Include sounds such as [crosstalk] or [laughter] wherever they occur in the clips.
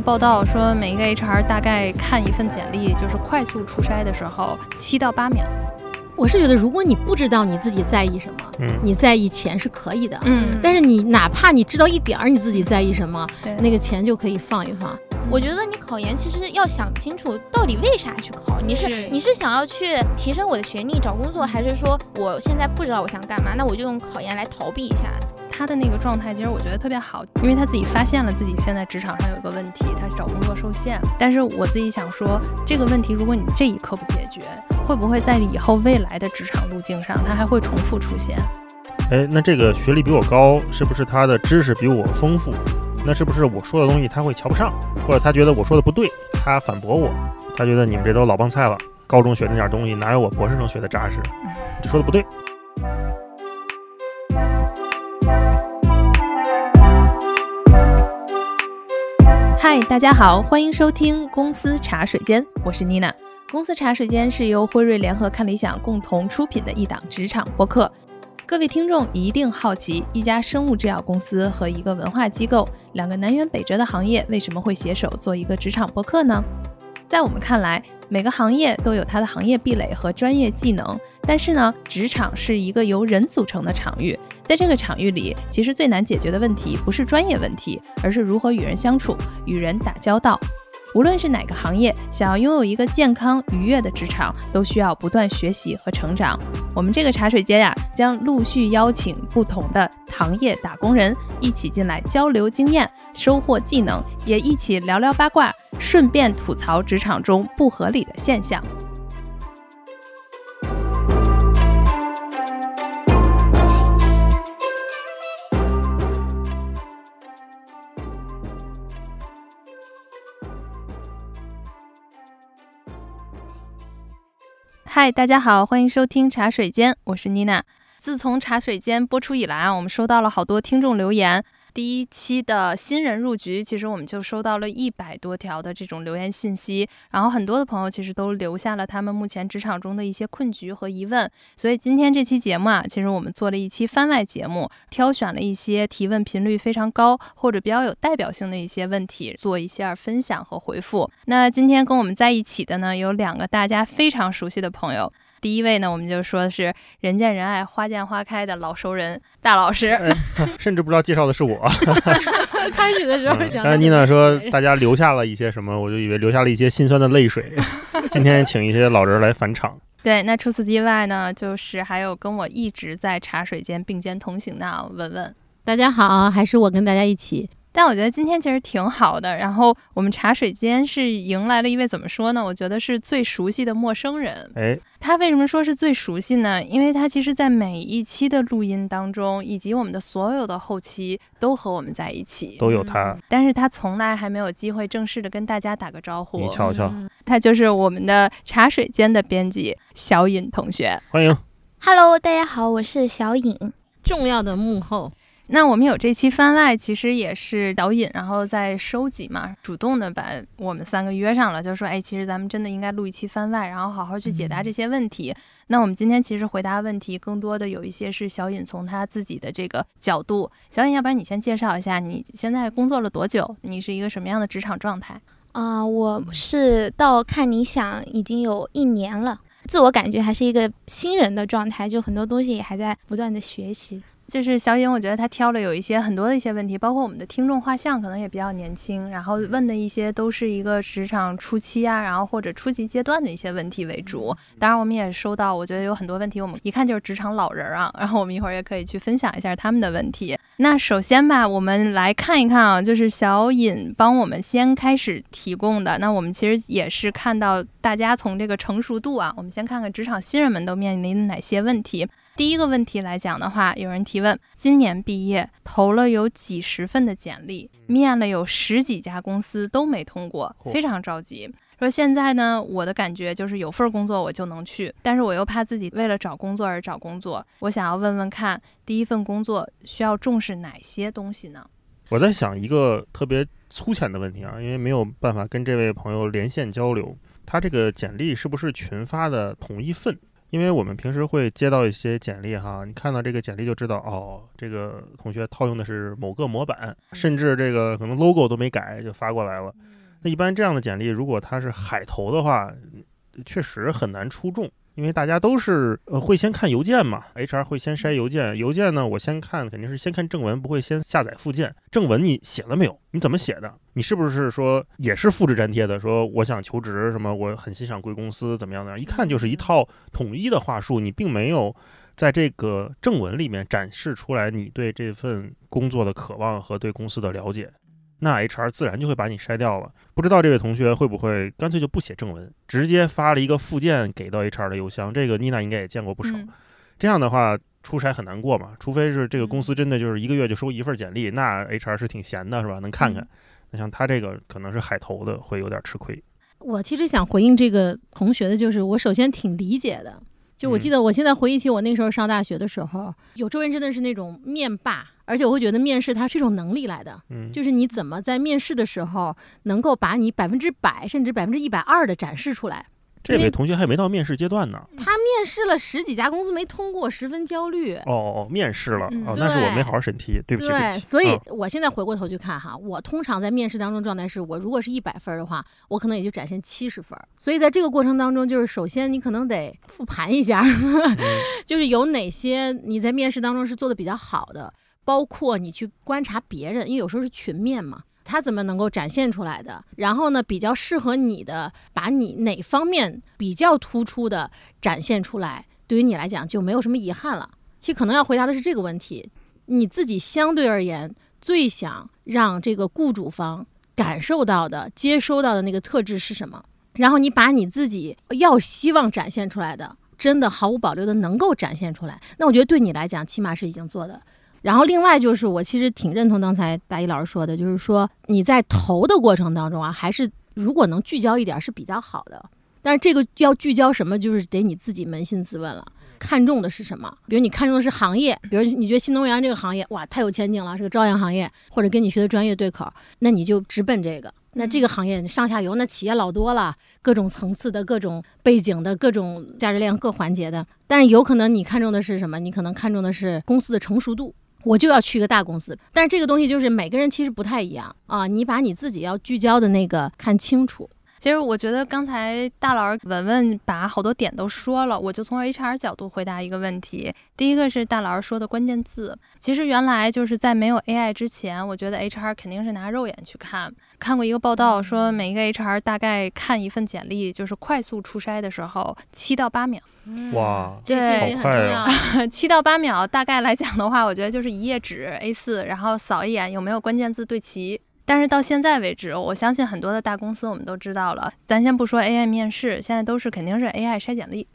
报道说，每一个 HR 大概看一份简历，就是快速初筛的时候，七到八秒。我是觉得，如果你不知道你自己在意什么，嗯你在意钱是可以的。嗯但是你哪怕你知道一点儿你自己在意什么，那个钱就可以放一放。我觉得你考研其实要想清楚到底为啥去考，你是是你是想要去提升我的学历找工作，还是说我现在不知道我想干嘛，那我就用考研来逃避一下。他的那个状态，其实我觉得特别好，因为他自己发现了自己现在职场上有一个问题，他找工作受限。但是我自己想说，这个问题如果你这一刻不解决，会不会在以后未来的职场路径上，他还会重复出现？哎，那这个学历比我高，是不是他的知识比我丰富？那是不是我说的东西他会瞧不上，或者他觉得我说的不对，他反驳我？他觉得你们这都老帮菜了，高中学那点东西哪有我博士生学的扎实？这说的不对。嗨，大家好，欢迎收听公司茶水间，我是妮娜。公司茶水间是由辉瑞联合看理想共同出品的一档职场播客。各位听众一定好奇，一家生物制药公司和一个文化机构，两个南辕北辙的行业，为什么会携手做一个职场播客呢？在我们看来，每个行业都有它的行业壁垒和专业技能，但是呢，职场是一个由人组成的场域，在这个场域里，其实最难解决的问题不是专业问题，而是如何与人相处、与人打交道。无论是哪个行业，想要拥有一个健康愉悦的职场，都需要不断学习和成长。我们这个茶水间呀，将陆续邀请不同的行业打工人一起进来交流经验、收获技能，也一起聊聊八卦，顺便吐槽职场中不合理的现象。嗨，大家好，欢迎收听茶水间，我是妮娜。自从茶水间播出以来啊，我们收到了好多听众留言。第一期的新人入局，其实我们就收到了一百多条的这种留言信息，然后很多的朋友其实都留下了他们目前职场中的一些困局和疑问。所以今天这期节目啊，其实我们做了一期番外节目，挑选了一些提问频率非常高或者比较有代表性的一些问题，做一下分享和回复。那今天跟我们在一起的呢，有两个大家非常熟悉的朋友。第一位呢，我们就说是人见人爱、花见花开的老熟人大老师。哎甚至不知道介绍的是我。[laughs] 开始的时候嗯想，刚才妮娜说大家留下了一些什么，我就以为留下了一些心酸的泪水。[laughs] 今天请一些老人来返场。对，那除此之外呢，就是还有跟我一直在茶水间并肩同行的啊文文。大家好，还是我跟大家一起。但我觉得今天其实挺好的。然后我们茶水间是迎来了一位怎么说呢？我觉得是最熟悉的陌生人。哎，他为什么说是最熟悉呢？因为他其实，在每一期的录音当中，以及我们的所有的后期，都和我们在一起。都有他，但是他从来还没有机会正式的跟大家打个招呼。你瞧瞧，嗯他就是我们的茶水间的编辑小尹同学。欢迎。Hello，大家好，我是小尹。重要的幕后，那我们有这期番外，其实也是导引，然后再收集嘛，主动的把我们三个约上了，就说，哎，其实咱们真的应该录一期番外，然后好好去解答这些问题。那我们今天其实回答问题，更多的有一些是小尹从他自己的这个角度。小尹，要不然你先介绍一下你现在工作了多久？你是一个什么样的职场状态？啊、我是到看理想已经有一年了，自我感觉还是一个新人的状态，就很多东西也还在不断的学习。就是小尹，我觉得他挑了有一些很多的一些问题，包括我们的听众画像可能也比较年轻，然后问的一些都是一个职场初期啊，然后或者初级阶段的一些问题为主。当然，我们也收到，我觉得有很多问题，我们一看就是职场老人啊，然后我们一会儿也可以去分享一下他们的问题。那首先吧，我们来看一看啊，就是小尹帮我们先开始提供的。那我们其实也是看到大家从这个成熟度啊，我们先看看职场新人们都面临哪些问题。第一个问题来讲的话，有人提问：今年毕业，投了有几十份的简历，面了有十几家公司都没通过，非常着急。说现在呢，我的感觉就是有份工作我就能去，但是我又怕自己为了找工作而找工作。我想要问问看，第一份工作需要重视哪些东西呢？我在想一个特别粗浅的问题啊，因为没有办法跟这位朋友连线交流，他这个简历是不是群发的同一份？因为我们平时会接到一些简历哈，你看到这个简历就知道哦，这个同学套用的是某个模板，甚至这个可能 logo 都没改就发过来了。那一般这样的简历，如果他是海投的话，确实很难出众。因为大家都是呃会先看邮件嘛，HR 会先筛邮件，邮件呢我先看肯定是先看正文，不会先下载附件。正文你写了没有？你怎么写的？你是不是说也是复制粘贴的？说我想求职什么？我很欣赏贵公司怎么样的？一看就是一套统一的话术，你并没有在这个正文里面展示出来你对这份工作的渴望和对公司的了解。那 HR 自然就会把你筛掉了。不知道这位同学会不会干脆就不写正文，直接发了一个附件给到 HR 的邮箱？这个妮娜应该也见过不少。这样的话，出筛很难过嘛？除非是这个公司真的就是一个月就收一份简历，那 HR 是挺闲的，是吧？能看看。那像他这个可能是海投的，会有点吃亏。我其实想回应这个同学的，就是我首先挺理解的。就我记得，我现在回忆起我那时候上大学的时候，有周围真的是那种面霸。而且我会觉得面试它是一种能力来的，嗯，就是你怎么在面试的时候能够把你百分之百甚至百分之一百二的展示出来。这位同学还没到面试阶段呢，他面试了十几家公司没通过，十分焦虑。哦哦，面试了哦，那是我没好好审题，对不起。对，所以我现在回过头去看哈，我通常在面试当中状态是我如果是一百分的话，我可能也就展现七十分。所以在这个过程当中，就是首先你可能得复盘一下，[laughs] 就是有哪些你在面试当中是做的比较好的。包括你去观察别人，因为有时候是群面嘛，他怎么能够展现出来的？然后呢，比较适合你的，把你哪方面比较突出的展现出来，对于你来讲就没有什么遗憾了。其实可能要回答的是这个问题：你自己相对而言最想让这个雇主方感受到的、接收到的那个特质是什么？然后你把你自己要希望展现出来的，真的毫无保留的能够展现出来，那我觉得对你来讲，起码是已经做的。然后另外就是，我其实挺认同刚才大一老师说的，就是说你在投的过程当中啊，还是如果能聚焦一点是比较好的。但是这个要聚焦什么，就是得你自己扪心自问了，看重的是什么？比如你看重的是行业，比如你觉得新能源这个行业哇太有前景了，是个朝阳行业，或者跟你学的专业对口，那你就直奔这个。那这个行业上下游那企业老多了，各种层次的各种背景的各种价值链各环节的。但是有可能你看重的是什么？你可能看重的是公司的成熟度。我就要去一个大公司，但是这个东西就是每个人其实不太一样啊。你把你自己要聚焦的那个看清楚。其实我觉得刚才大老师文文把好多点都说了，我就从 HR 角度回答一个问题。第一个是大老师说的关键字，其实原来就是在没有 AI 之前，我觉得 HR 肯定是拿肉眼去看。看过一个报道说，每一个 HR 大概看一份简历，就是快速初筛的时候七到八秒。哇，这些很重要。[laughs] 七到八秒，大概来讲的话，我觉得就是一页纸 A4，[laughs] 然后扫一眼有没有关键字对齐。但是到现在为止，我相信很多的大公司我们都知道了。咱先不说 AI 面试，现在都是肯定是 AI 筛简历。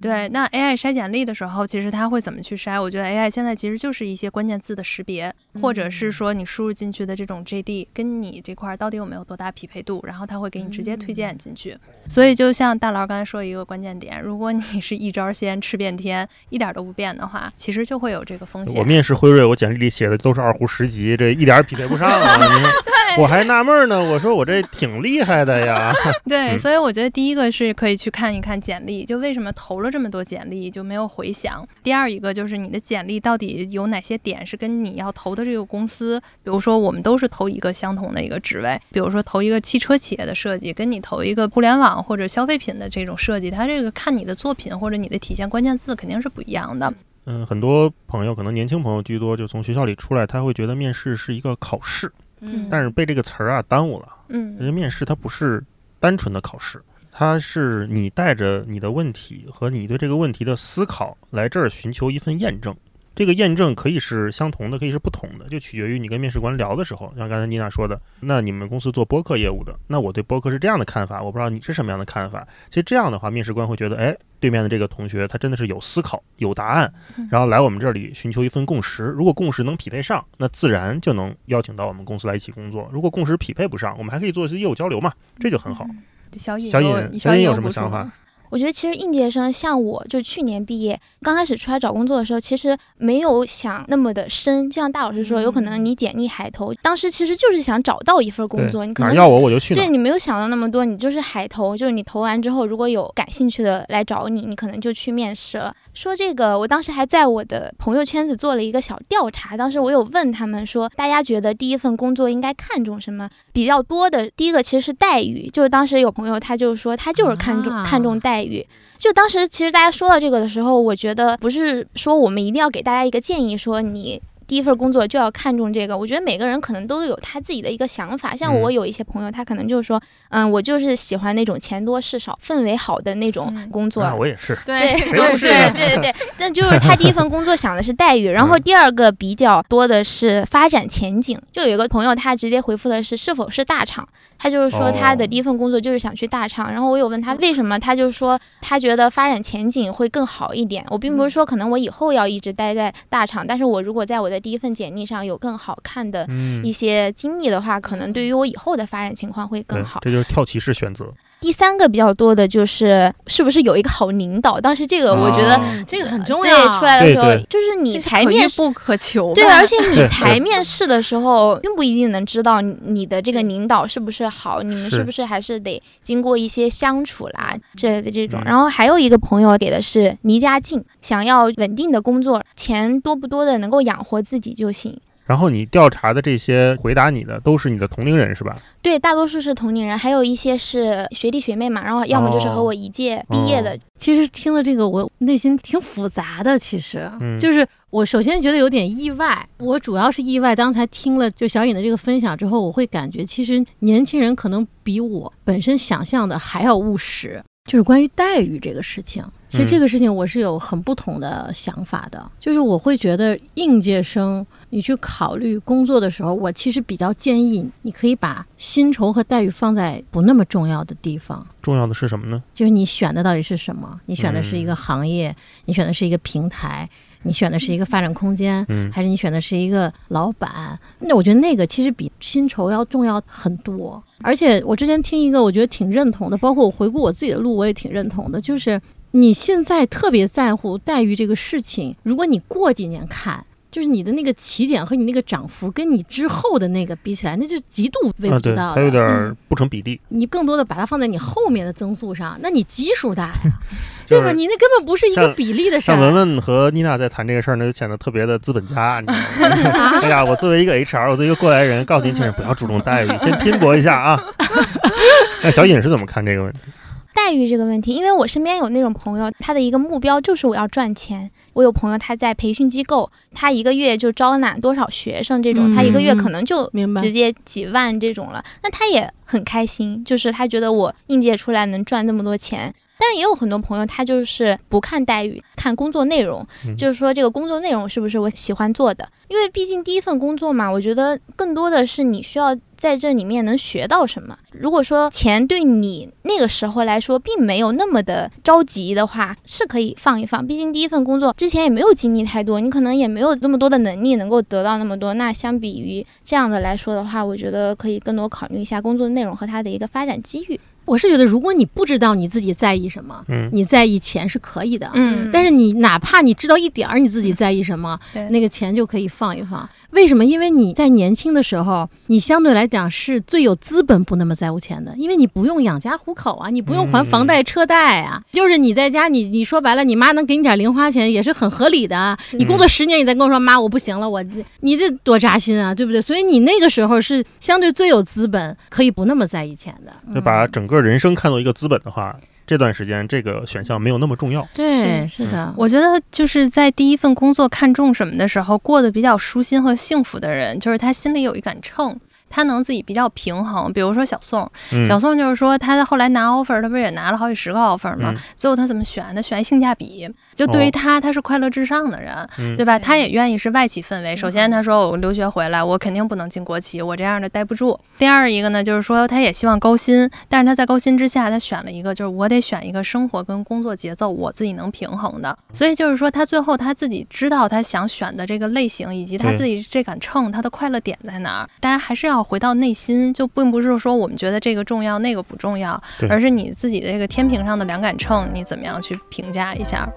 对，那 AI 筛简历的时候，其实它会怎么去筛？我觉得 AI 现在其实就是一些关键字的识别，或者是说你输入进去的这种 JD 跟你这块到底有没有多大匹配度，然后它会给你直接推荐进去。所以就像大佬刚才说一个关键点，如果你 [laughs] 是一招鲜吃遍天，一点都不变的话，其实就会有这个风险。我面试辉瑞，我简历里写的都是二胡十级，这一点匹配不上啊！[laughs] 我还纳闷呢，我说我这挺厉害的呀。[laughs] 对，所以我觉得第一个是可以去看一看简历，就为什么投了。这么多简历就没有回响。第二一个就是你的简历到底有哪些点是跟你要投的这个公司，比如说我们都是投一个相同的一个职位，比如说投一个汽车企业的设计，跟你投一个互联网或者消费品的这种设计，它这个看你的作品或者你的体现关键字肯定是不一样的。嗯，很多朋友可能年轻朋友居多，就从学校里出来，他会觉得面试是一个考试，嗯，但是被这个词儿啊耽误了，嗯，因为面试它不是单纯的考试。它是你带着你的问题和你对这个问题的思考来这儿寻求一份验证，这个验证可以是相同的，可以是不同的，就取决于你跟面试官聊的时候。像刚才妮娜说的，那你们公司做播客业务的，那我对播客是这样的看法，我不知道你是什么样的看法。其实这样的话，面试官会觉得，哎，对面的这个同学他真的是有思考、有答案，然后来我们这里寻求一份共识。如果共识能匹配上，那自然就能邀请到我们公司来一起工作。如果共识匹配不上，我们还可以做一些业务交流嘛，这就很好。小尹，小尹，小尹有什么想法？我觉得其实应届生像我，就去年毕业，刚开始出来找工作的时候，其实没有想那么的深。就像大老师说，有可能你简历海投，当时其实就是想找到一份工作，你可能哪要我我就去。对你没有想到那么多，你就是海投，就是你投完之后，如果有感兴趣的来找你，你可能就去面试了。说这个，我当时还在我的朋友圈子做了一个小调查，当时我有问他们说，大家觉得第一份工作应该看重什么？比较多的第一个其实是待遇，就是当时有朋友他就说他就是看重看重待待遇。就当时其实大家说到这个的时候，我觉得不是说我们一定要给大家一个建议，说你。第一份工作就要看重这个，我觉得每个人可能都有他自己的一个想法。像我有一些朋友，他可能就是说，嗯，我就是喜欢那种钱多事少、氛围好的那种工作。我也是，对，[laughs] 对，对，对，对。但就是他第一份工作想的是待遇，然后第二个比较多的是发展前景。就有一个朋友，他直接回复的是是否是大厂，他就是说他的第一份工作就是想去大厂。然后我有问他为什么，他就说他觉得发展前景会更好一点。我并不是说可能我以后要一直待在大厂，但是我如果在我的第一份简历上有更好看的一些经历的话，可能对于我以后的发展情况会更好。这就是跳棋式选择。第三个比较多的就是是不是有一个好领导？当时这个我觉得这个很重要。对，出来的时候就是你才面不可求。对，而且你才面试的时候，并不一定能知道你的这个领导是不是好，你们是不是还是得经过一些相处啦之类的这种。然后还有一个朋友给的是离家近，想要稳定的工作，钱多不多的能够养活自己就行。然后你调查的这些回答你的都是你的同龄人是吧？对，大多数是同龄人，还有一些是学弟学妹嘛。然后要么就是和我一届毕业的。其实听了这个，我内心挺复杂的。其实就是我首先觉得有点意外，我主要是意外。刚才听了就小颖的这个分享之后，我会感觉其实年轻人可能比我本身想象的还要务实。就是关于待遇这个事情，其实这个事情我是有很不同的想法的。就是我会觉得应届生。你去考虑工作的时候，我其实比较建议你可以把薪酬和待遇放在不那么重要的地方。重要的是什么呢？就是你选的到底是什么？你选的是一个行业，你选的是一个平台，你选的是一个发展空间，还是你选的是一个老板？那我觉得那个其实比薪酬要重要很多。而且我之前听一个，我觉得挺认同的，包括我回顾我自己的路，我也挺认同的，就是你现在特别在乎待遇这个事情，如果你过几年看。就是你的那个起点和你那个涨幅，跟你之后的那个比起来，那就极度微不足道的，还有点不成比例。你更多的把它放在你后面的增速上，那你基数大呀，[laughs] 对吧？你那根本不是一个比例的事儿。像文文和妮娜在谈这个事儿，那就显得特别的资本家。哎呀，我作为一个 HR，我作为一个过来人，告诉年轻人不要注重待遇，先拼搏一下啊。[laughs] 那小尹是怎么看这个问题？待遇这个问题，因为我身边有那种朋友，他的一个目标就是我要赚钱。我有朋友他在培训机构，他一个月就招揽多少学生，这种他一个月可能就直接几万这种了，那他也很开心，就是他觉得我应届出来能赚那么多钱。但是也有很多朋友，他就是不看待遇，看工作内容，就是说这个工作内容是不是我喜欢做的？因为毕竟第一份工作嘛，我觉得更多的是你需要在这里面能学到什么。如果说钱对你那个时候来说并没有那么的着急的话，是可以放一放。毕竟第一份工作之前也没有经历太多，你可能也没有这么多的能力能够得到那么多。那相比于这样的来说的话，我觉得可以更多考虑一下工作内容和它的一个发展机遇。我是觉得，如果你不知道你自己在意什么，嗯，你在意钱是可以的，嗯，但是你哪怕你知道一点儿你自己在意什么，那个钱就可以放一放。为什么？因为你在年轻的时候，你相对来讲是最有资本不那么在乎钱的，因为你不用养家糊口啊，你不用还房贷车贷啊，就是你在家，你你说白了，你妈能给你点零花钱也是很合理的。你工作十年，你再跟我说妈我不行了，我你这多扎心啊，对不对？所以你那个时候是相对最有资本，可以不那么在意钱的。就把整个人生看作一个资本的话。这段时间，这个选项没有那么重要。对，是的。我觉得就是在第一份工作看重什么的时候，过得比较舒心和幸福的人，就是他心里有一杆秤。他能自己比较平衡，比如说小宋，小宋就是说他在后来拿 offer，他不是也拿了好几十个 offer 吗？最后他怎么选？他选性价比，就对于他，他是快乐至上的人，对吧？他也愿意是外企氛围。首先他说我留学回来，我肯定不能进国企，我这样的待不住。第二一个呢，就是说他也希望高薪，但是他在高薪之下，他选了一个就是我得选一个生活跟工作节奏我自己能平衡的。所以就是说他最后他自己知道他想选的这个类型以及他自己这杆秤他的快乐点在哪儿。大家还是要。要回到内心，就并不是说我们觉得这个重要，那个不重要，而是你自己的这个天平上的两杆秤，你怎么样去评价一下？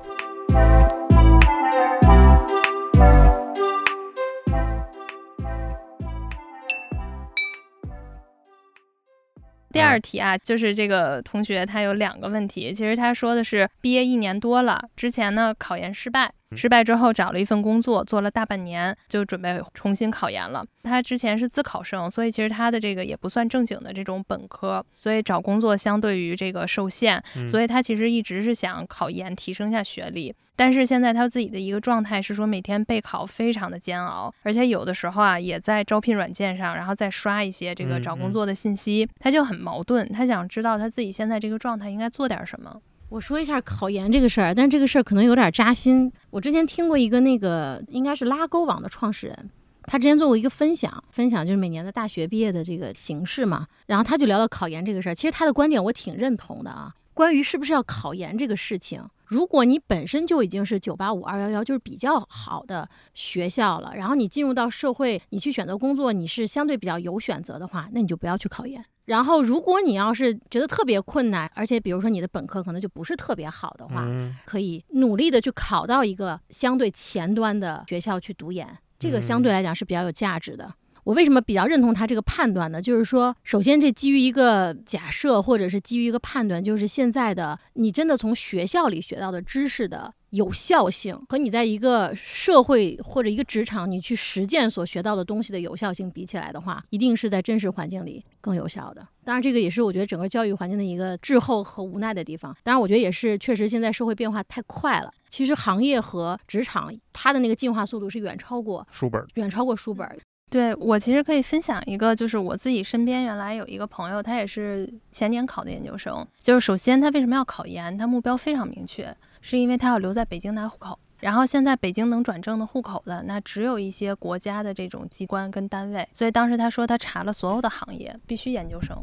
第二题啊，就是这个同学他有两个问题，其实他说的是毕业一年多了，之前呢考研失败。失败之后找了一份工作，做了大半年，就准备重新考研了。他之前是自考生，所以其实他的这个也不算正经的这种本科，所以找工作相对于这个受限，所以他其实一直是想考研提升一下学历。但是现在他自己的一个状态是说每天备考非常的煎熬，而且有的时候啊也在招聘软件上，然后再刷一些这个找工作的信息，他就很矛盾，他想知道他自己现在这个状态应该做点什么。我说一下考研这个事儿，但这个事儿可能有点扎心。我之前听过一个那个应该是拉勾网的创始人，他之前做过一个分享，分享就是每年的大学毕业的这个形式嘛。然后他就聊到考研这个事儿，其实他的观点我挺认同的啊。关于是不是要考研这个事情，如果你本身就已经是九八五二幺幺，就是比较好的学校了，然后你进入到社会，你去选择工作，你是相对比较有选择的话，那你就不要去考研。然后，如果你要是觉得特别困难，而且比如说你的本科可能就不是特别好的话，可以努力的去考到一个相对前端的学校去读研，这个相对来讲是比较有价值的。我为什么比较认同他这个判断呢？就是说，首先这基于一个假设，或者是基于一个判断，就是现在的你真的从学校里学到的知识的。有效性和你在一个社会或者一个职场你去实践所学到的东西的有效性比起来的话，一定是在真实环境里更有效的。当然，这个也是我觉得整个教育环境的一个滞后和无奈的地方。当然，我觉得也是确实现在社会变化太快了。其实行业和职场它的那个进化速度是远超过书本，远超过书本。对我其实可以分享一个，就是我自己身边原来有一个朋友，他也是前年考的研究生。就是首先他为什么要考研？他目标非常明确。是因为他要留在北京拿户口，然后现在北京能转正的户口的，那只有一些国家的这种机关跟单位，所以当时他说他查了所有的行业，必须研究生。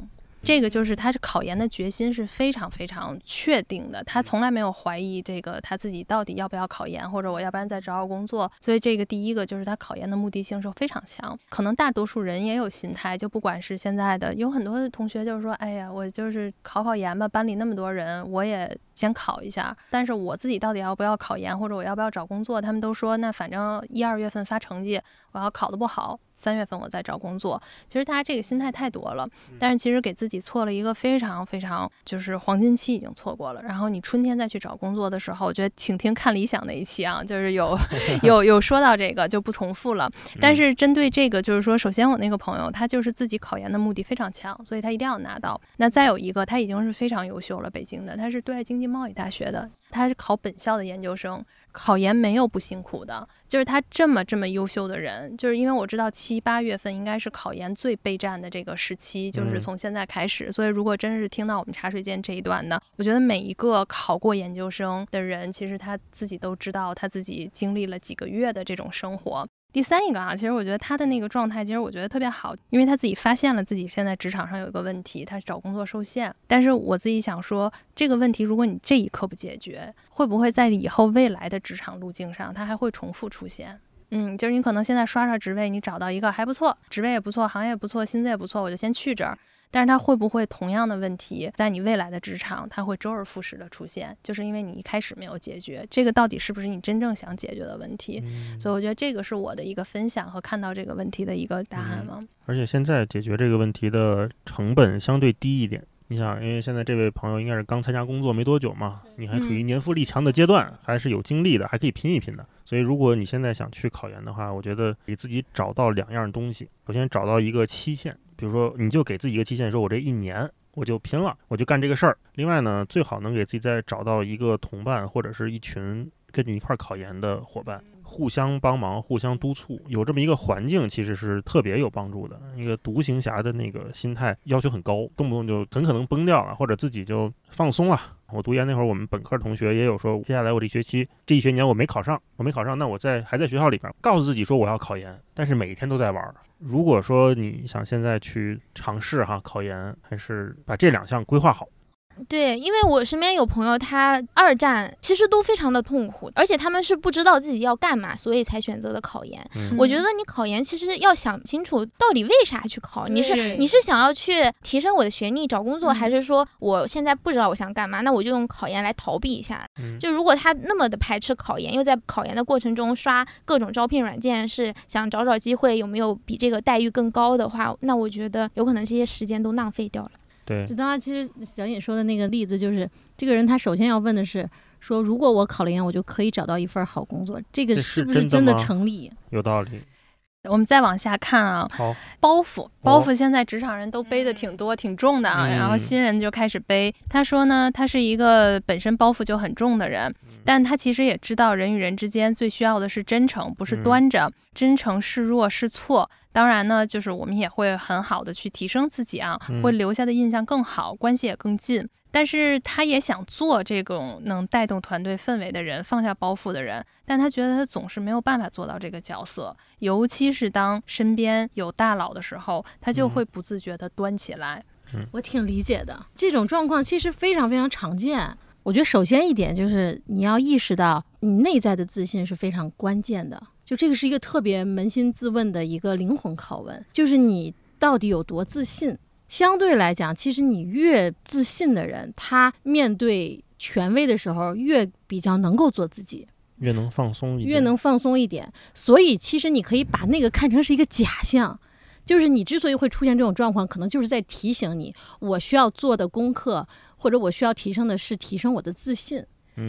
这个就是他是考研的决心是非常非常确定的，他从来没有怀疑这个他自己到底要不要考研，或者我要不然再找找工作。所以这个第一个就是他考研的目的性是非常强。可能大多数人也有心态，就不管是现在的有很多的同学就是说，哎呀，我就是考考研吧，班里那么多人，我也先考一下。但是我自己到底要不要考研，或者我要不要找工作，他们都说那反正一二月份发成绩，我要考得不好。三月份我在找工作，其实大家这个心态太多了，但是其实给自己错了一个非常非常就是黄金期已经错过了。然后你春天再去找工作的时候，我觉得请听看理想那一期啊，就是有 [laughs] 有有说到这个就不重复了。但是针对这个，就是说，首先我那个朋友他就是自己考研的目的非常强，所以他一定要拿到。那再有一个，他已经是非常优秀了，北京的，他是对外经济贸易大学的，他是考本校的研究生。考研没有不辛苦的，就是他这么这么优秀的人，就是因为我知道七八月份应该是考研最备战的这个时期，就是从现在开始。所以如果真是听到我们茶水间这一段的，我觉得每一个考过研究生的人，其实他自己都知道他自己经历了几个月的这种生活。第三一个啊，其实我觉得他的那个状态，其实我觉得特别好，因为他自己发现了自己现在职场上有一个问题，他找工作受限。但是我自己想说，这个问题如果你这一刻不解决，会不会在以后未来的职场路径上，它还会重复出现？嗯，就是你可能现在刷刷职位，你找到一个还不错，职位也不错，行业不错，薪资也不错，我就先去这儿。但是它会不会同样的问题在你未来的职场，它会周而复始的出现？就是因为你一开始没有解决这个，到底是不是你真正想解决的问题？所以我觉得这个是我的一个分享和看到这个问题的一个答案吗。而且现在解决这个问题的成本相对低一点。你想，因为现在这位朋友应该是刚参加工作没多久嘛，你还处于年富力强的阶段，还是有精力的，还可以拼一拼的。所以如果你现在想去考研的话，我觉得给自己找到两样东西，首先找到一个期限。比如说，你就给自己一个期限，说我这一年我就拼了，我就干这个事儿。另外呢，最好能给自己再找到一个同伴或者是一群跟你一块考研的伙伴，互相帮忙、互相督促，有这么一个环境，其实是特别有帮助的。一个独行侠的那个心态要求很高，动不动就很可能崩掉了，或者自己就放松了。我读研那会儿，我们本科同学也有说，接下来我这学期这一学年我没考上，我没考上，那我在还在学校里边告诉自己说我要考研，但是每一天都在玩。如果说你想现在去尝试哈考研，还是把这两项规划好。对，因为我身边有朋友，他二战其实都非常的痛苦，而且他们是不知道自己要干嘛，所以才选择的考研。我觉得你考研其实要想清楚到底为啥去考，你是你是想要去提升我的学历找工作，还是说我现在不知道我想干嘛，那我就用考研来逃避一下。就如果他那么的排斥考研，又在考研的过程中刷各种招聘软件，是想找找机会有没有比这个待遇更高的话，那我觉得有可能这些时间都浪费掉了。对，就刚刚其实小尹说的那个例子，就是这个人他首先要问的是，说如果我考了研，我就可以找到一份好工作，这个是不是真的成立？有道理。我们再往下看啊，好，包袱，包袱现在职场人都背的挺多、挺重的啊，然后新人就开始背。他说呢，他是一个本身包袱就很重的人，但他其实也知道人与人之间最需要的是真诚，不是端着。真诚是弱是错。当然呢，就是我们也会很好的去提升自己啊，会留下的印象更好，关系也更近。但是他也想做这种能带动团队氛围的人，放下包袱的人。但他觉得他总是没有办法做到这个角色，尤其是当身边有大佬的时候，他就会不自觉地端起来。我挺理解的，这种状况其实非常非常常见。我觉得首先一点就是你要意识到，你内在的自信是非常关键的。就这个是一个特别扪心自问的一个灵魂拷问，就是你到底有多自信？相对来讲，其实你越自信的人，他面对权威的时候越比较能够做自己，越能放松一点，越能放松一点。所以其实你可以把那个看成是一个假象，就是你之所以会出现这种状况，可能就是在提醒你，我需要做的功课或者我需要提升的是提升我的自信。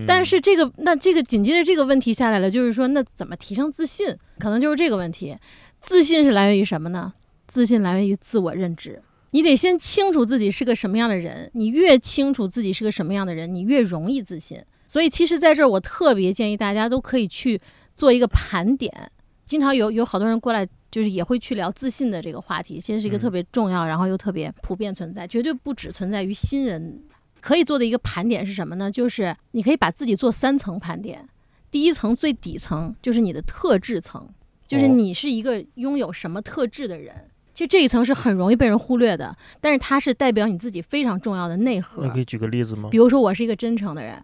但是这个，那这个紧接着这个问题下来了，就是说，那怎么提升自信？可能就是这个问题。自信是来源于什么呢？自信来源于自我认知。你得先清楚自己是个什么样的人。你越清楚自己是个什么样的人，你越容易自信。所以，其实在这儿，我特别建议大家都可以去做一个盘点。经常有有好多人过来，就是也会去聊自信的这个话题，其实是一个特别重要，然后又特别普遍存在，绝对不只存在于新人。可以做的一个盘点是什么呢？就是你可以把自己做三层盘点。第一层最底层就是你的特质层，就是你是一个拥有什么特质的人。其实这一层是很容易被人忽略的，但是它是代表你自己非常重要的内核。你可以举个例子吗？比如说我是一个真诚的人，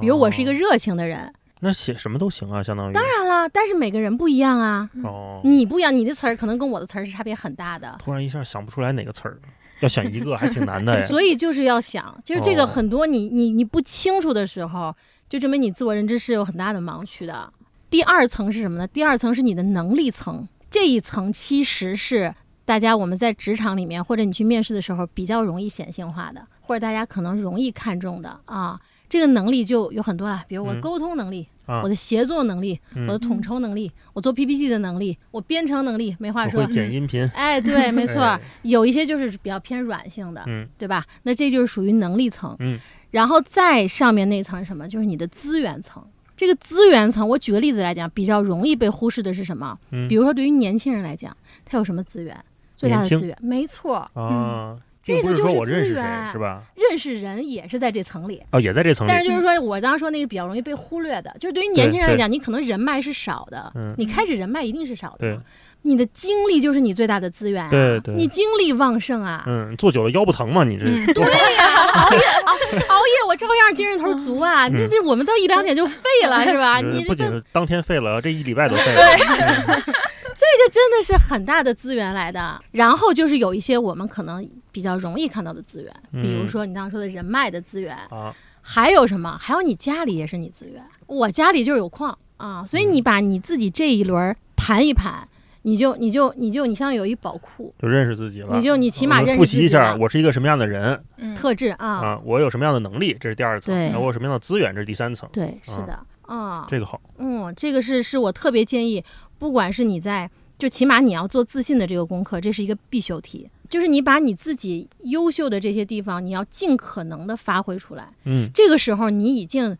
比如我是一个热情的人。那写什么都行啊，相当于。当然了，但是每个人不一样啊。哦。你不一样，你的词儿可能跟我的词儿是差别很大的。突然一下想不出来哪个词儿。要选一个还挺难的，所以就是要想，就是这个很多你你你不清楚的时候，就证明你自我认知是有很大的盲区的。第二层是什么呢？第二层是你的能力层，这一层其实是大家我们在职场里面或者你去面试的时候比较容易显性化的，或者大家可能容易看重的啊。这个能力就有很多了，比如我沟通能力，我的协作能力，我的统筹能力，我做 PPT 的能力，我编程能力，没话说。剪音频。哎，对，没错，有一些就是比较偏软性的，对吧？那这就是属于能力层。嗯。然后再上面那层是什么？就是你的资源层。这个资源层，我举个例子来讲，比较容易被忽视的是什么？嗯。比如说，对于年轻人来讲，他有什么资源？最大的资源，没错。啊。这个就是资源，是吧？认识人也是在这层里哦，也在这层里。但是就是说我刚刚说那个比较容易被忽略的，就是对于年轻人来讲，你可能人脉是少的，你开始人脉一定是少的。对，你的精力就是你最大的资源啊！对对，你精力旺盛啊！嗯，坐久了腰不疼吗？你这对呀，熬夜熬熬夜，我照样精神头足啊！这这我们到一两点就废了是吧？你不仅当天废了，这一礼拜都废了。[laughs] 这个真的是很大的资源来的，然后就是有一些我们可能比较容易看到的资源，比如说你刚刚说的人脉的资源啊，还有什么？还有你家里也是你资源，我家里就是有矿啊，所以你把你自己这一轮盘一盘，你就你就你就你像有一宝库，就认识自己了，你就你起码认识复习一下，我是一个什么样的人，特质啊。啊，我有什么样的能力，这是第二层，然后我有什么样的资源，这是第三层，对，是的啊，这个好，嗯，这个是是我特别建议。不管是你在，就起码你要做自信的这个功课，这是一个必修题。就是你把你自己优秀的这些地方，你要尽可能的发挥出来。嗯，这个时候你已经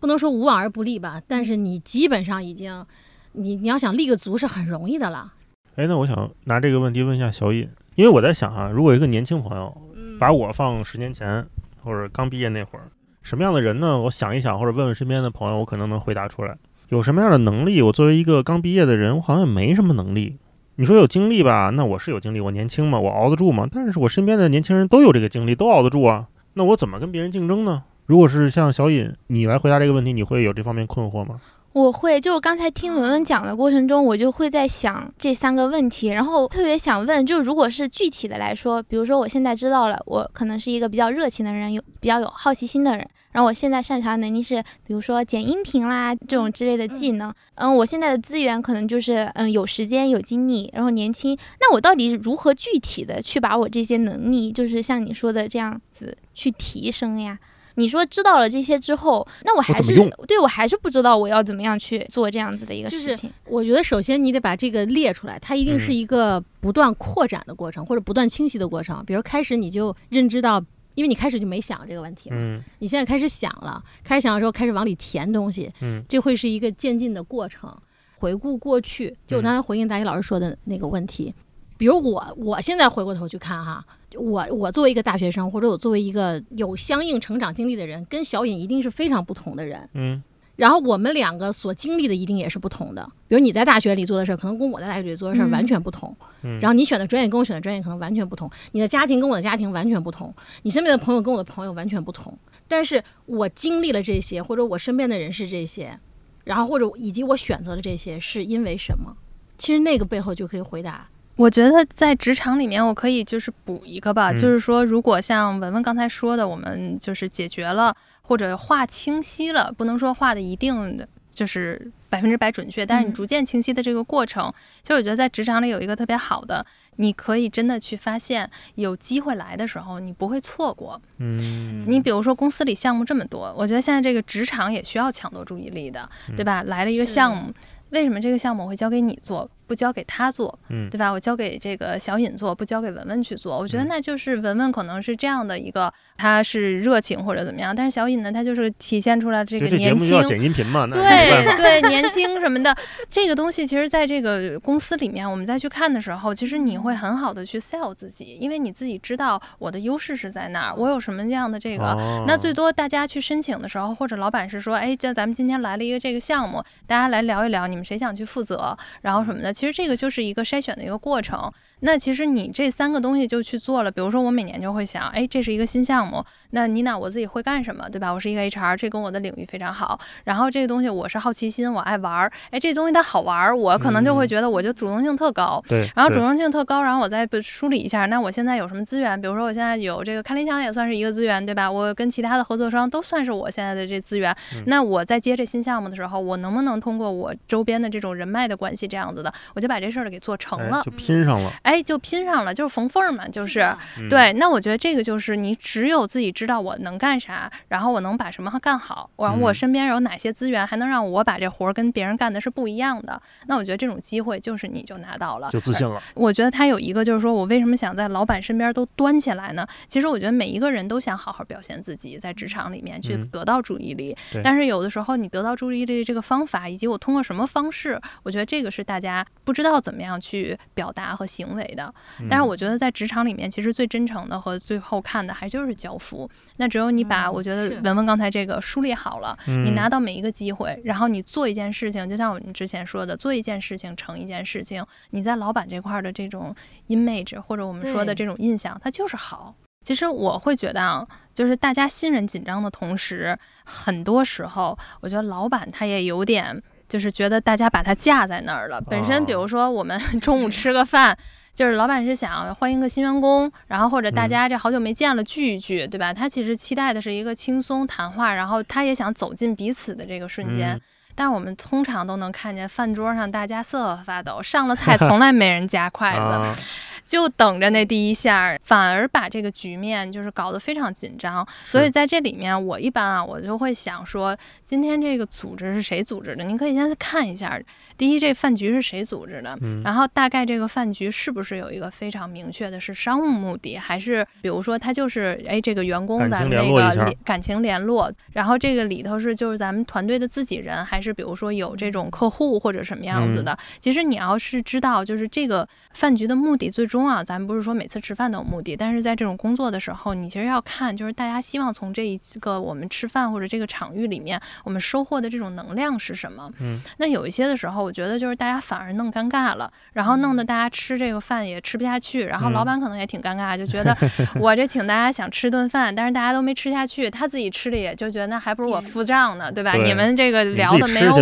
不能说无往而不利吧，但是你基本上已经，你你要想立个足是很容易的了。哎，那我想拿这个问题问一下小尹，因为我在想啊，如果一个年轻朋友把我放十年前或者刚毕业那会儿，什么样的人呢？我想一想，或者问问身边的朋友，我可能能回答出来。有什么样的能力？我作为一个刚毕业的人，我好像也没什么能力。你说有精力吧？那我是有精力，我年轻嘛，我熬得住嘛。但是我身边的年轻人都有这个精力，都熬得住啊。那我怎么跟别人竞争呢？如果是像小尹，你来回答这个问题，你会有这方面困惑吗？我会，就是刚才听文文讲的过程中，我就会在想这三个问题，然后特别想问，就如果是具体的来说，比如说我现在知道了，我可能是一个比较热情的人，有比较有好奇心的人，然后我现在擅长能力是，比如说剪音频啦这种之类的技能，嗯，我现在的资源可能就是嗯有时间有精力，然后年轻，那我到底如何具体的去把我这些能力，就是像你说的这样子去提升呀？你说知道了这些之后，那我还是对我还是不知道我要怎么样去做这样子的一个事情。我觉得首先你得把这个列出来，它一定是一个不断扩展的过程，或者不断清晰的过程。比如开始你就认知到，因为你开始就没想这个问题了，嗯，你现在开始想了，开始想的时候开始往里填东西，嗯，这会是一个渐进的过程。回顾过去，就我刚才回应大一老师说的那个问题，比如我我现在回过头去看哈。我我作为一个大学生，或者我作为一个有相应成长经历的人，跟小尹一定是非常不同的人。嗯，然后我们两个所经历的一定也是不同的。比如你在大学里做的事儿，可能跟我在大学里做的事儿完全不同。嗯，然后你选的专业跟我选的专业可能完全不同，你的家庭跟我的家庭完全不同，你身边的朋友跟我的朋友完全不同。但是我经历了这些，或者我身边的人是这些，然后或者以及我选择了这些是因为什么？其实那个背后就可以回答。我觉得在职场里面，我可以就是补一个吧，就是说，如果像文文刚才说的，我们就是解决了或者画清晰了，不能说画的一定的就是百分之百准确，但是你逐渐清晰的这个过程，其实我觉得在职场里有一个特别好的，你可以真的去发现有机会来的时候，你不会错过。嗯，你比如说公司里项目这么多，我觉得现在这个职场也需要抢夺注意力的，对吧？来了一个项目，为什么这个项目我会交给你做？不交给他做，嗯，对吧？我交给这个小尹做，不交给文文去做。我觉得那就是文文可能是这样的一个，他是热情或者怎么样。但是小尹呢，他就是体现出来这个年轻。剪音频嘛？对对，年轻什么的，这个东西其实在这个公司里面，我们再去看的时候，其实你会很好的去 sell 自己，因为你自己知道我的优势是在哪儿，我有什么样的这个。那最多大家去申请的时候，或者老板是说，哎，这咱们今天来了一个这个项目，大家来聊一聊，你们谁想去负责，然后什么的。其实这个就是一个筛选的一个过程。那其实你这三个东西就去做了，比如说我每年就会想，哎，这是一个新项目，那妮娜我自己会干什么，对吧？我是一个 HR，这跟我的领域非常好。然后这个东西我是好奇心，我爱玩儿，哎，这东西它好玩儿，我可能就会觉得我就主动性特高。对。然后主动性特高，然后我再梳理一下，那我现在有什么资源？比如说我现在有这个看理想也算是一个资源，对吧？我跟其他的合作商都算是我现在的这资源。那我在接这新项目的时候，我能不能通过我周边的这种人脉的关系这样子的，我就把这事儿给做成了，就拼上了。哎，就拼上了。就是缝缝儿嘛，就是对。那我觉得这个就是你只有自己知道我能干啥，然后我能把什么干好，然后我身边有哪些资源，还能让我把这活儿跟别人干的是不一样的。那我觉得这种机会就是你就拿到了，就自信了。我觉得他有一个就是说我为什么想在老板身边都端起来呢？其实我觉得每一个人都想好好表现自己，在职场里面去得到注意力。但是有的时候你得到注意力这个方法，以及我通过什么方式，我觉得这个是大家不知道怎么样去表达和行为的。但是我觉得在职场里面，其实最真诚的和最后看的还就是交付。那只有你把我觉得文文刚才这个梳理好了，你拿到每一个机会，然后你做一件事情，就像我们之前说的，做一件事情成一件事情，你在老板这块的这种 image 或者我们说的这种印象，它就是好。其实我会觉得啊，就是大家新人紧张的同时，很多时候我觉得老板他也有点就是觉得大家把他架在那儿了。本身比如说我们 [laughs] 中午吃个饭。就是老板是想欢迎个新员工，然后或者大家这好久没见了聚一聚，对吧？他其实期待的是一个轻松谈话，然后他也想走进彼此的这个瞬间。但是我们通常都能看见饭桌上大家瑟瑟发抖，上了菜从来没人夹筷子。就等着那第一下，反而把这个局面就是搞得非常紧张。所以在这里面，我一般啊，我就会想说，今天这个组织是谁组织的？您可以先看一下，第一，这饭局是谁组织的？然后大概这个饭局是不是有一个非常明确的是商务目的，还是比如说他就是哎这个员工咱们那个感情联络，然后这个里头是就是咱们团队的自己人，还是比如说有这种客户或者什么样子的？其实你要是知道，就是这个饭局的目的最终。终啊，咱们不是说每次吃饭都有目的，但是在这种工作的时候，你其实要看，就是大家希望从这一个我们吃饭或者这个场域里面，我们收获的这种能量是什么？嗯，那有一些的时候，我觉得就是大家反而弄尴尬了，然后弄得大家吃这个饭也吃不下去，然后老板可能也挺尴尬，就觉得 [laughs] 我这请大家想吃顿饭，但是大家都没吃下去，他自己吃的也就觉得那还不如我付账呢，对吧？你们这个聊的没有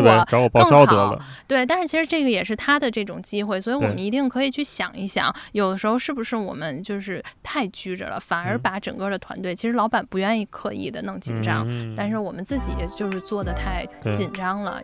我更好，对。但是其实这个也是他的这种机会，所以我们一定可以去想一想，有的时候是不是我们就是太拘着了，反而把整个的团队，其实老板不愿意刻意的弄紧张，但是我们自己就是做的太紧张了。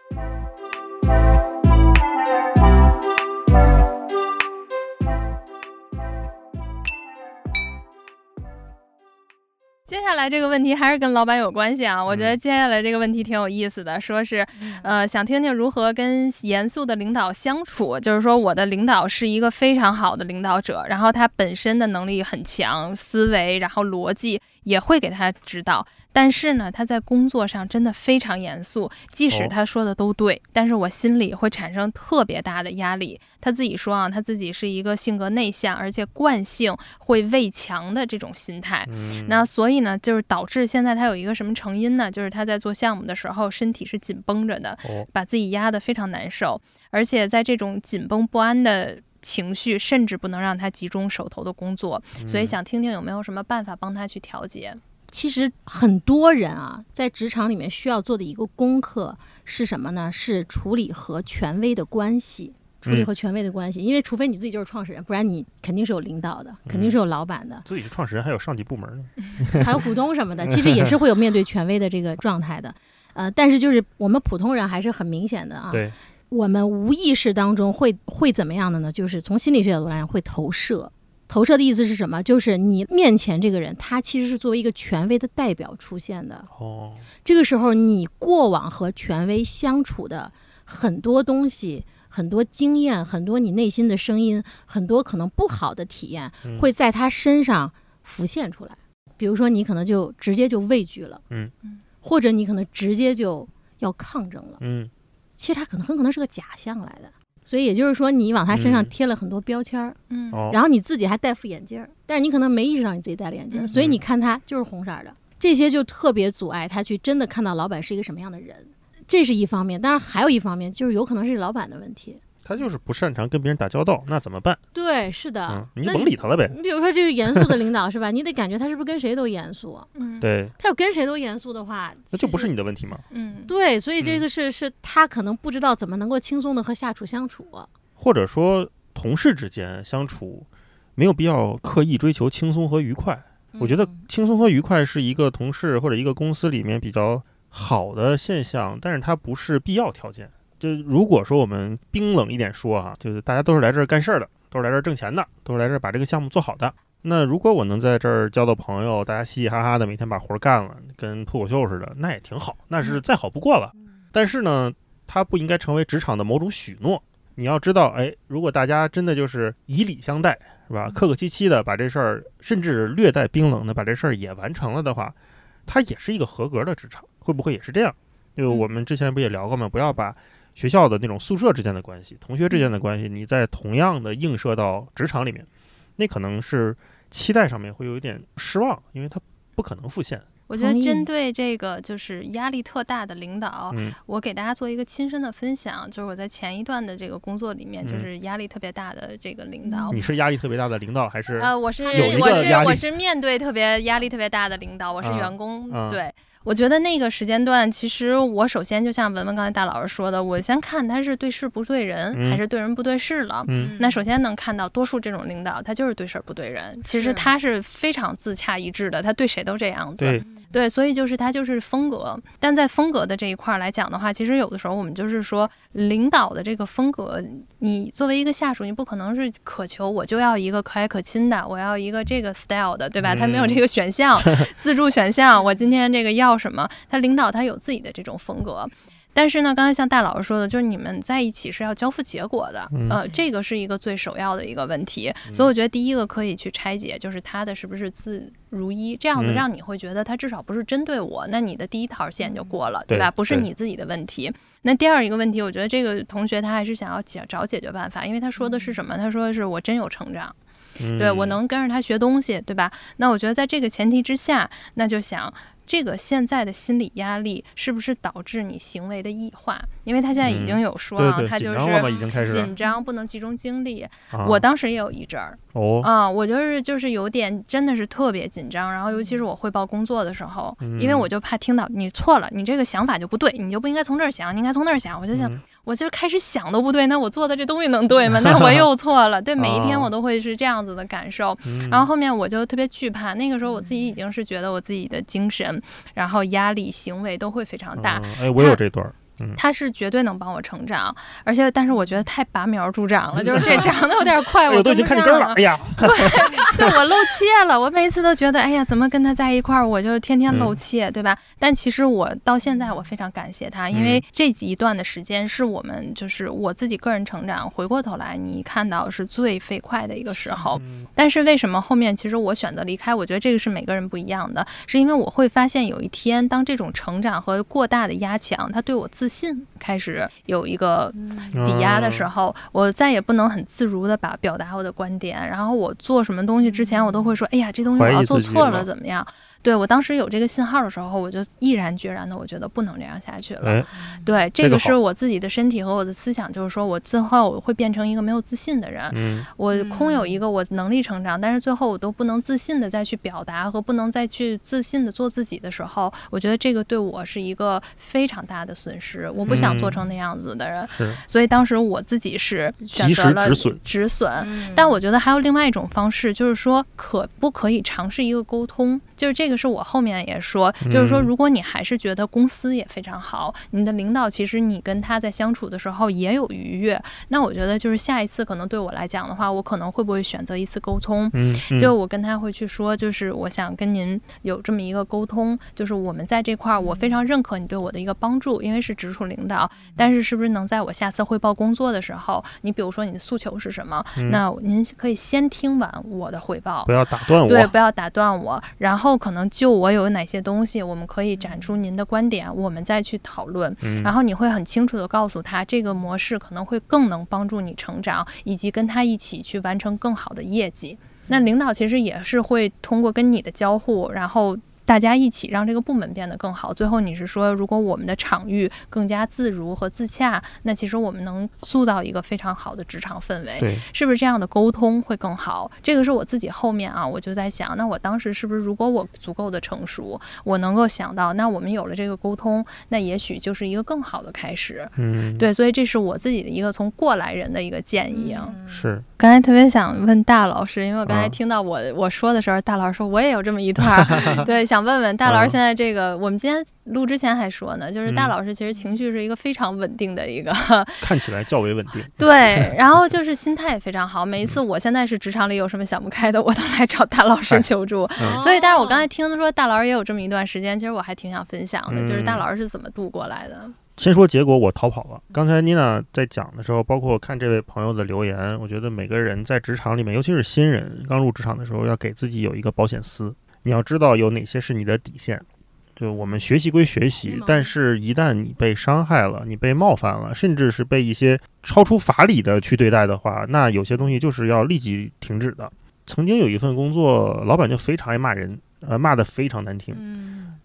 接下来这个问题还是跟老板有关系啊，我觉得接下来这个问题挺有意思的，说是，呃，想听听如何跟严肃的领导相处，就是说我的领导是一个非常好的领导者，然后他本身的能力很强，思维，然后逻辑。也会给他指导，但是呢，他在工作上真的非常严肃。即使他说的都对，但是我心里会产生特别大的压力。他自己说啊，他自己是一个性格内向，而且惯性会畏强的这种心态。那所以呢，就是导致现在他有一个什么成因呢？就是他在做项目的时候，身体是紧绷着的，把自己压得非常难受，而且在这种紧绷不安的。情绪甚至不能让他集中手头的工作，所以想听听有没有什么办法帮他去调节。其实很多人啊，在职场里面需要做的一个功课是什么呢？是处理和权威的关系，处理和权威的关系。因为除非你自己就是创始人，不然你肯定是有领导的，肯定是有老板的。自己是创始人，还有上级部门呢，还有股东什么的，[laughs] 其实也是会有面对权威的这个状态的。呃，但是就是我们普通人还是很明显的啊。对。我们无意识当中会会怎么样的呢？就是从心理学角度来讲，会投射。投射的意思是什么？就是你面前这个人，他其实是作为一个权威的代表出现的。哦。这个时候，你过往和权威相处的很多东西、很多经验、很多你内心的声音、很多可能不好的体验，会在他身上浮现出来。比如说，你可能就直接就畏惧了。嗯。或者你可能直接就要抗争了。嗯。其实他可能很可能是个假象来的，所以也就是说，你往他身上贴了很多标签儿，嗯，然后你自己还戴副眼镜儿，但是你可能没意识到你自己戴了眼镜儿，所以你看他就是红色的，这些就特别阻碍他去真的看到老板是一个什么样的人，这是一方面，当然还有一方面就是有可能是老板的问题。他就是不擅长跟别人打交道，那怎么办？对，是的，你甭理他了呗。你比如说这个严肃的领导是吧？你得感觉他是不是跟谁都严肃？嗯，对。他要跟谁都严肃的话，那就不是你的问题吗？嗯，对。所以这个是是他可能不知道怎么能够轻松的和下属相处，或者说同事之间相处没有必要刻意追求轻松和愉快。我觉得轻松和愉快是一个同事或者一个公司里面比较好的现象，但是它不是必要条件。就如果说我们冰冷一点说啊，就是大家都是来这儿干事儿的，都是来这儿挣钱的，都是来这儿把这个项目做好的。那如果我能在这儿交到朋友，大家嘻嘻哈哈的，每天把活儿干了，跟脱口秀似的，那也挺好，那是再好不过了。但是呢，它不应该成为职场的某种许诺。你要知道，哎，如果大家真的就是以礼相待，是吧？客客气气的把这事儿，甚至略带冰冷的把这事儿也完成了的话，它也是一个合格的职场。会不会也是这样？就我们之前不也聊过吗？不要把学校的那种宿舍之间的关系，同学之间的关系，你在同样的映射到职场里面，那可能是期待上面会有一点失望，因为它不可能复现。我觉得针对这个就是压力特大的领导，我给大家做一个亲身的分享，就是我在前一段的这个工作里面，就是压力特别大的这个领导。你是压力特别大的领导还是？呃，我是我是我是面对特别压力特别大的领导，我是员工，对。我觉得那个时间段，其实我首先就像文文刚才大老师说的，我先看他是对事不对人，还是对人不对事了。那首先能看到，多数这种领导他就是对事不对人，其实他是非常自洽一致的，他对谁都这样子。对，所以就是他就是风格，但在风格的这一块来讲的话，其实有的时候我们就是说，领导的这个风格，你作为一个下属，你不可能是渴求我就要一个可爱可亲的，我要一个这个 style 的，对吧？他没有这个选项，自助选项，我今天这个要什么？他领导他有自己的这种风格。但是呢，刚才像戴老师说的，就是你们在一起是要交付结果的，呃，这个是一个最首要的一个问题。所以我觉得第一个可以去拆解，就是他的是不是自如一，这样子让你会觉得他至少不是针对我，那你的第一条线就过了，对吧？不是你自己的问题。那第二一个问题，我觉得这个同学他还是想要解找解决办法，因为他说的是什么？他说的是我真有成长。对我能跟着他学东西，对吧？那我觉得在这个前提之下，那就想。这个现在的心理压力是不是导致你行为的异化？因为他现在已经有说啊，他就是紧张，不能集中精力。我当时也有一阵儿哦啊，我就是就是有点真的是特别紧张，然后尤其是我汇报工作的时候，因为我就怕听到你错了，你这个想法就不对，你就不应该从这儿想，你应该从那儿想，我就想。我就开始想都不对，那我做的这东西能对吗？[laughs] 那我又错了。对，每一天我都会是这样子的感受。然后后面我就特别惧怕，那个时候我自己已经是觉得我自己的精神，然后压力、行为都会非常大。哎，我有这段。他是绝对能帮我成长，而且但是我觉得太拔苗助长了，就是这长得有点快，[laughs] 我都已经看你根了。哎呀，[laughs] 对，对我露怯了。我每次都觉得，哎呀，怎么跟他在一块儿，我就天天露怯，对吧？但其实我到现在我非常感谢他，因为这一段的时间是我们就是我自己个人成长，回过头来你看到是最飞快的一个时候。但是为什么后面其实我选择离开？我觉得这个是每个人不一样的，是因为我会发现有一天，当这种成长和过大的压强，他对我自。信开始有一个抵押的时候，我再也不能很自如的把表达我的观点，然后我做什么东西之前，我都会说，哎呀，这东西我要做错了怎么样？对我当时有这个信号的时候，我就毅然决然的，我觉得不能这样下去了。对，这个是我自己的身体和我的思想，就是说我最后我会变成一个没有自信的人。我空有一个我能力成长，但是最后我都不能自信的再去表达和不能再去自信的做自己的时候，我觉得这个对我是一个非常大的损失。我不想做成那样子的人。所以当时我自己是选择了止损，止损。但我觉得还有另外一种方式，就是说可不可以尝试一个沟通？就是这。这个是我后面也说，就是说，如果你还是觉得公司也非常好，你的领导其实你跟他在相处的时候也有愉悦，那我觉得就是下一次可能对我来讲的话，我可能会不会选择一次沟通？嗯，就我跟他会去说，就是我想跟您有这么一个沟通，就是我们在这块儿，我非常认可你对我的一个帮助，因为是直属领导，但是是不是能在我下次汇报工作的时候，你比如说你的诉求是什么？那您可以先听完我的汇报，不要打断我，对，不要打断我，然后可能。就我有哪些东西，我们可以展出您的观点，我们再去讨论。然后你会很清楚的告诉他，这个模式可能会更能帮助你成长，以及跟他一起去完成更好的业绩。那领导其实也是会通过跟你的交互，然后。大家一起让这个部门变得更好。最后你是说，如果我们的场域更加自如和自洽，那其实我们能塑造一个非常好的职场氛围，是不是这样的沟通会更好？这个是我自己后面啊，我就在想，那我当时是不是如果我足够的成熟，我能够想到，那我们有了这个沟通，那也许就是一个更好的开始。嗯，对，所以这是我自己的一个从过来人的一个建议啊。是，刚才特别想问大老师，因为我刚才听到我我说的时候，大老师说我也有这么一段，[laughs] 对，想。问问大老师，现在这个我们今天录之前还说呢，就是大老师其实情绪是一个非常稳定的一个，[laughs] 看起来较为稳定。[laughs] 对，然后就是心态也非常好。每一次我现在是职场里有什么想不开的，我都来找大老师求助。所以，但是我刚才听说大老师也有这么一段时间，其实我还挺想分享的，就是大老师是怎么度过来的。先说结果，我逃跑了。刚才妮娜在讲的时候，包括看这位朋友的留言，我觉得每个人在职场里面，尤其是新人刚入职场的时候，要给自己有一个保险丝。你要知道有哪些是你的底线，就我们学习归学习，但是一旦你被伤害了，你被冒犯了，甚至是被一些超出法理的去对待的话，那有些东西就是要立即停止的。曾经有一份工作，老板就非常爱骂人，呃，骂得非常难听，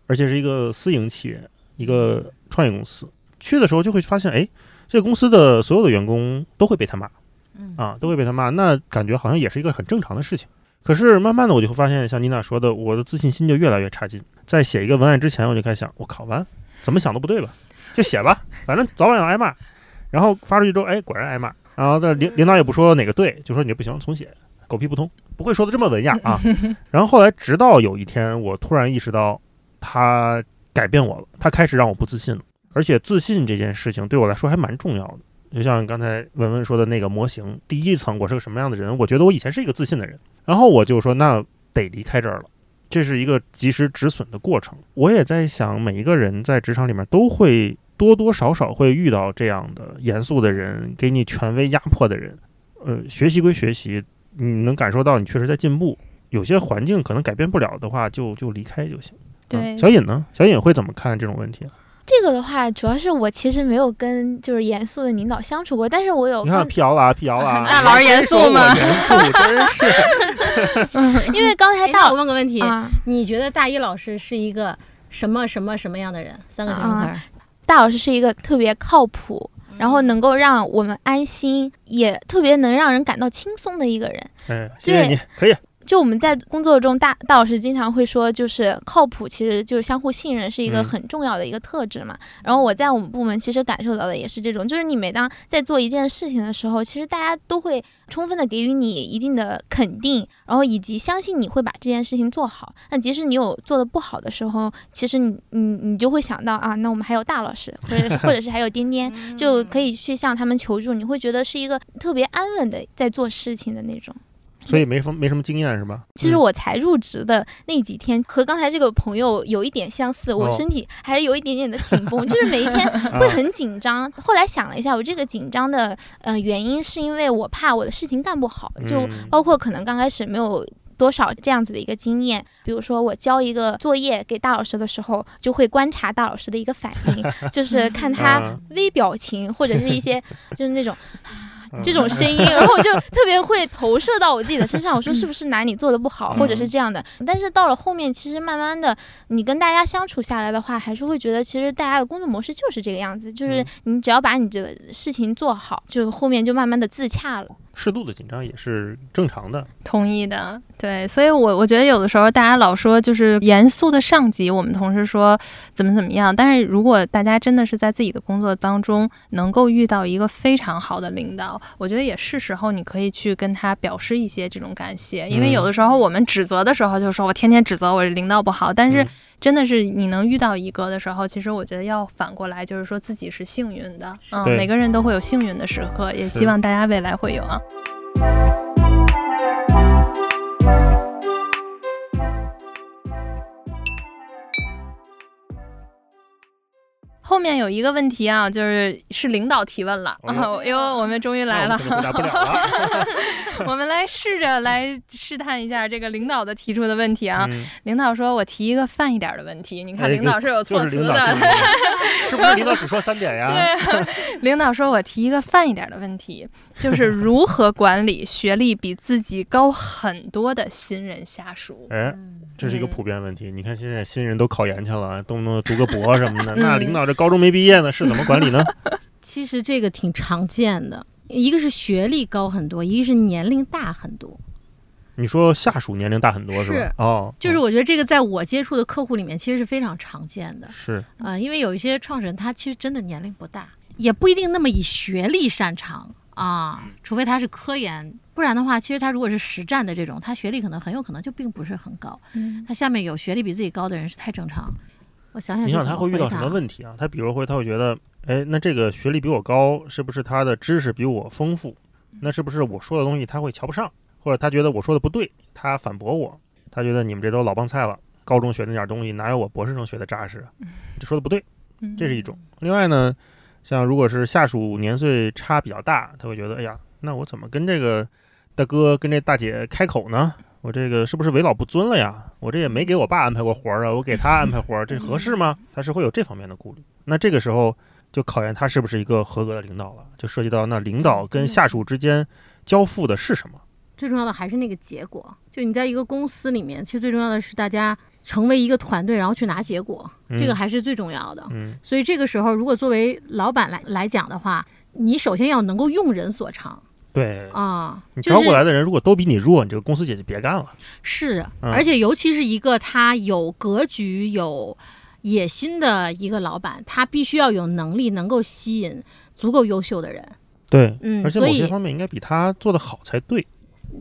而且是一个私营企业，一个创业公司。去的时候就会发现，哎，这个公司的所有的员工都会被他骂，啊，都会被他骂，那感觉好像也是一个很正常的事情。可是慢慢的，我就会发现，像妮娜说的，我的自信心就越来越差劲。在写一个文案之前，我就开始想，我靠完怎么想都不对吧，[laughs] 就写吧，反正早晚要挨骂。然后发出去之后，哎，果然挨骂。然后的领领导也不说哪个对，就说你不行，重写，狗屁不通，不会说的这么文雅啊。[laughs] 然后后来，直到有一天，我突然意识到，他改变我了，他开始让我不自信了。而且自信这件事情对我来说还蛮重要的。就像刚才文文说的那个模型，第一层我是个什么样的人？我觉得我以前是一个自信的人，然后我就说那得离开这儿了，这是一个及时止损的过程。我也在想，每一个人在职场里面都会多多少少会遇到这样的严肃的人，给你权威压迫的人。呃，学习归学习，你能感受到你确实在进步。有些环境可能改变不了的话，就就离开就行。对，小尹呢？小尹会怎么看这种问题？这个的话，主要是我其实没有跟就是严肃的领导相处过，但是我有。你看辟谣了，辟谣了。[laughs] 大老师严肃吗？严肃，真是。[laughs] 因为刚才大我问个问题，你觉得大一老师是一个什么什么什么样的人？三个形容词。大老师是一个特别靠谱，然后能够让我们安心，也特别能让人感到轻松的一个人。嗯，谢谢你，可以。就我们在工作中，大大老师经常会说，就是靠谱，其实就是相互信任，是一个很重要的一个特质嘛。然后我在我们部门其实感受到的也是这种，就是你每当在做一件事情的时候，其实大家都会充分的给予你一定的肯定，然后以及相信你会把这件事情做好。那即使你有做的不好的时候，其实你你你就会想到啊，那我们还有大老师，或者 [laughs] 或者是还有颠颠，就可以去向他们求助。你会觉得是一个特别安稳的在做事情的那种。所以没什么没什么经验是吧？其实我才入职的那几天，和刚才这个朋友有一点相似，我身体还有一点点的紧绷，就是每一天会很紧张。后来想了一下，我这个紧张的呃原因是因为我怕我的事情干不好，就包括可能刚开始没有多少这样子的一个经验。比如说我交一个作业给大老师的时候，就会观察大老师的一个反应，就是看他微表情或者是一些就是那种。这种声音，然后我就特别会投射到我自己的身上。我说是不是哪里做的不好，或者是这样的？但是到了后面，其实慢慢的，你跟大家相处下来的话，还是会觉得，其实大家的工作模式就是这个样子，就是你只要把你的事情做好，就后面就慢慢的自洽了。适度的紧张也是正常的，同意的，对，所以，我我觉得有的时候大家老说就是严肃的上级，我们同事说怎么怎么样，但是如果大家真的是在自己的工作当中能够遇到一个非常好的领导，我觉得也是时候你可以去跟他表示一些这种感谢，因为有的时候我们指责的时候就说我天天指责我领导不好，但是。真的是你能遇到一个的时候，其实我觉得要反过来，就是说自己是幸运的。嗯，每个人都会有幸运的时刻，也希望大家未来会有啊。后面有一个问题啊，就是是领导提问了啊，呦，我们终于来了，[laughs] 我们来试着来试探一下这个领导的提出的问题啊。领导说：“我提一个泛一点的问题。”你看，领导是有措辞的，[laughs] 是不是？领导只说三点呀？对，领导说：“我提一个泛一点的问题，就是如何管理学历比自己高很多的新人下属。”哎。这是一个普遍问题。你看现在新人都考研去了，动不动读个博什么的，[laughs] 那领导这高中没毕业呢，是怎么管理呢？[laughs] 其实这个挺常见的，一个是学历高很多，一个是年龄大很多。你说下属年龄大很多是吧？哦，就是我觉得这个在我接触的客户里面，其实是非常常见的。是啊，因为有一些创始人他其实真的年龄不大，也不一定那么以学历擅长。啊，除非他是科研，不然的话，其实他如果是实战的这种，他学历可能很有可能就并不是很高。嗯，他下面有学历比自己高的人是太正常。我想想，你想他会遇到什么问题啊？他比如会，他会觉得，哎，那这个学历比我高，是不是他的知识比我丰富？那是不是我说的东西他会瞧不上？或者他觉得我说的不对，他反驳我？他觉得你们这都老帮菜了，高中学那点东西哪有我博士生学的扎实？这说的不对，这是一种。另外呢？像如果是下属年岁差比较大，他会觉得，哎呀，那我怎么跟这个大哥、跟这大姐开口呢？我这个是不是为老不尊了呀？我这也没给我爸安排过活儿啊，我给他安排活儿，这合适吗？他是会有这方面的顾虑。那这个时候就考验他是不是一个合格的领导了，就涉及到那领导跟下属之间交付的是什么？最重要的还是那个结果。就你在一个公司里面，其实最重要的是大家。成为一个团队，然后去拿结果，这个还是最重要的。嗯，所以这个时候，如果作为老板来来讲的话，你首先要能够用人所长。对啊，你招过来的人如果都比你弱，你这个公司也就别干了。是，而且尤其是一个他有格局、有野心的一个老板，他必须要有能力能够吸引足够优秀的人。对，嗯，而且某些方面应该比他做的好才对。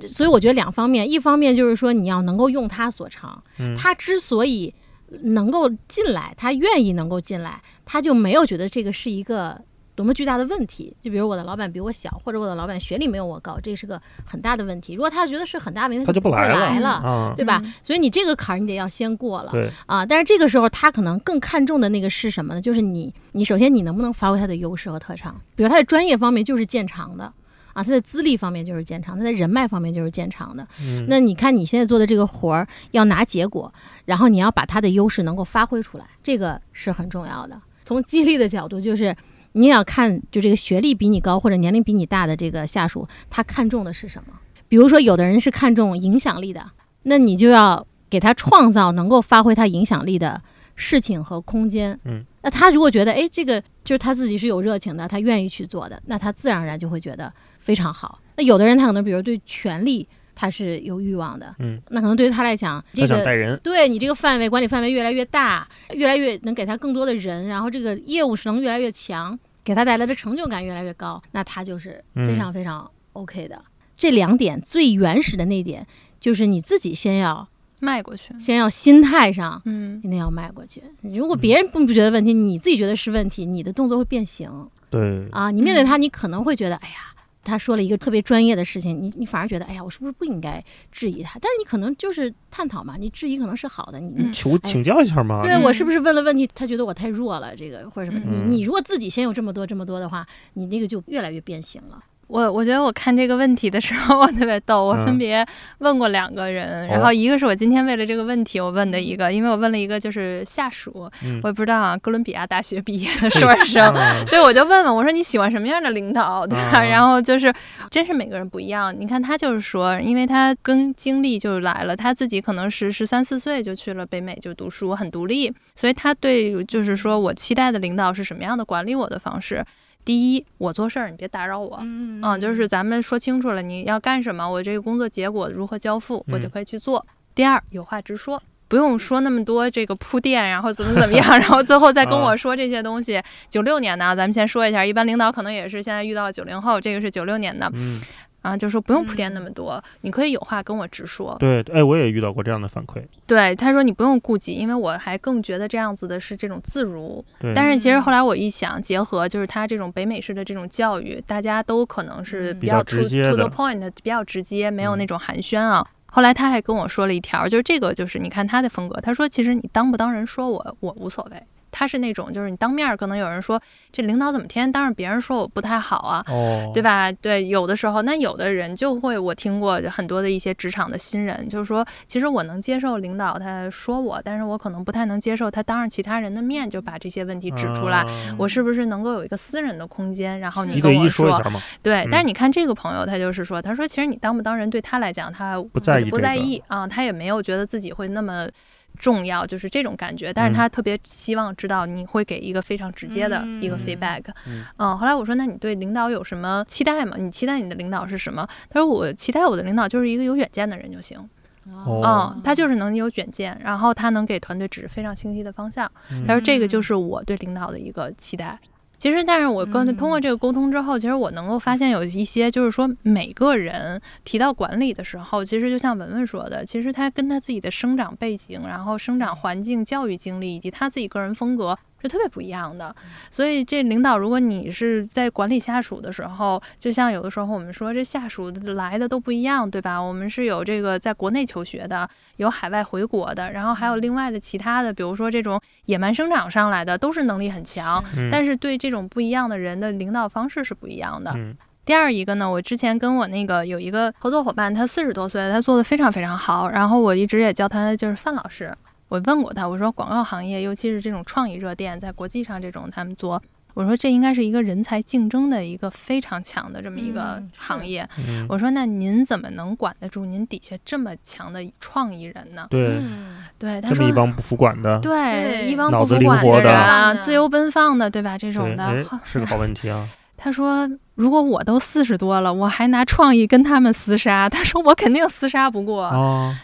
所以我觉得两方面，一方面就是说你要能够用他所长，他之所以能够进来，他愿意能够进来，他就没有觉得这个是一个多么巨大的问题。就比如我的老板比我小，或者我的老板学历没有我高，这是个很大的问题。如果他觉得是很大问题，他就不来了，对吧？所以你这个坎儿你得要先过了，啊。但是这个时候他可能更看重的那个是什么呢？就是你，你首先你能不能发挥他的优势和特长，比如他的专业方面就是见长的。啊，他在资历方面就是见长，他在人脉方面就是见长的。嗯，那你看你现在做的这个活儿要拿结果，然后你要把他的优势能够发挥出来，这个是很重要的。从激励的角度，就是你也要看，就这个学历比你高或者年龄比你大的这个下属，他看重的是什么？比如说，有的人是看重影响力的，那你就要给他创造能够发挥他影响力的事情和空间。嗯，那他如果觉得，哎，这个就是他自己是有热情的，他愿意去做的，那他自然而然就会觉得非常好。那有的人他可能比如对权力他是有欲望的，嗯，那可能对于他来讲，这个带人，对你这个范围管理范围越来越大，越来越能给他更多的人，然后这个业务是能越来越强，给他带来的成就感越来越高，那他就是非常非常 OK 的。这两点最原始的那点，就是你自己先要迈过去，先要心态上，嗯，一定要迈过去。如果别人并不觉得问题，你自己觉得是问题，你的动作会变形。对啊，你面对他，你可能会觉得，哎呀，他说了一个特别专业的事情，你你反而觉得，哎呀，我是不是不应该质疑他？但是你可能就是探讨嘛，你质疑可能是好的，你求请教一下嘛。对我是不是问了问题，他觉得我太弱了，这个或者什么？你你如果自己先有这么多这么多的话，你那个就越来越变形了。我我觉得我看这个问题的时候，我特别逗。我分别问过两个人，然后一个是我今天为了这个问题我问的一个，因为我问了一个就是下属，我也不知道啊，哥伦比亚大学毕业的硕士生，对我就问问我说你喜欢什么样的领导，对吧？然后就是真是每个人不一样。你看他就是说，因为他跟经历就来了，他自己可能是十三四岁就去了北美就读书，很独立，所以他对就是说我期待的领导是什么样的管理我的方式。第一，我做事儿你别打扰我，嗯，就是咱们说清楚了你要干什么，我这个工作结果如何交付，我就可以去做。第二，有话直说，不用说那么多这个铺垫，然后怎么怎么样，[laughs] 然后最后再跟我说这些东西。九六年的，咱们先说一下，一般领导可能也是现在遇到九零后，这个是九六年的，嗯。啊，就说不用铺垫那么多，你可以有话跟我直说。对，哎，我也遇到过这样的反馈。对，他说你不用顾忌，因为我还更觉得这样子的是这种自如。对。但是其实后来我一想，结合就是他这种北美式的这种教育，大家都可能是比较 to to the point，比较直接，没有那种寒暄啊。后来他还跟我说了一条，就是这个就是你看他的风格，他说其实你当不当人说我我无所谓。他是那种，就是你当面可能有人说这领导怎么天天当着别人说我不太好啊，对吧？对，有的时候，那有的人就会，我听过很多的一些职场的新人，就是说，其实我能接受领导他说我，但是我可能不太能接受他当着其他人的面就把这些问题指出来。我是不是能够有一个私人的空间？然后你跟我说，对。但是你看这个朋友，他就是说，他说其实你当不当人对他来讲，他不在意，不在意啊，他也没有觉得自己会那么。重要就是这种感觉，但是他特别希望知道你会给一个非常直接的一个 feedback。嗯，后来我说，那你对领导有什么期待吗？你期待你的领导是什么？他说，我期待我的领导就是一个有远见的人就行。哦，他就是能有远见，然后他能给团队指非常清晰的方向。他说，这个就是我对领导的一个期待。其实，但是我跟通过这个沟通之后，其实我能够发现有一些，就是说每个人提到管理的时候，其实就像文文说的，其实他跟他自己的生长背景、然后生长环境、教育经历以及他自己个人风格。是特别不一样的，所以这领导，如果你是在管理下属的时候，就像有的时候我们说，这下属来的都不一样，对吧？我们是有这个在国内求学的，有海外回国的，然后还有另外的其他的，比如说这种野蛮生长上来的，都是能力很强，但是对这种不一样的人的领导方式是不一样的。第二一个呢，我之前跟我那个有一个合作伙伴，他四十多岁，他做的非常非常好，然后我一直也叫他就是范老师。我问过他，我说广告行业，尤其是这种创意热电，在国际上这种他们做，我说这应该是一个人才竞争的一个非常强的这么一个行业。我说那您怎么能管得住您底下这么强的创意人呢？对，对，这么一帮不服管的，对，一帮不服管的人啊，自由奔放的，对吧？这种的是个好问题啊。他说：“如果我都四十多了，我还拿创意跟他们厮杀，他说我肯定厮杀不过，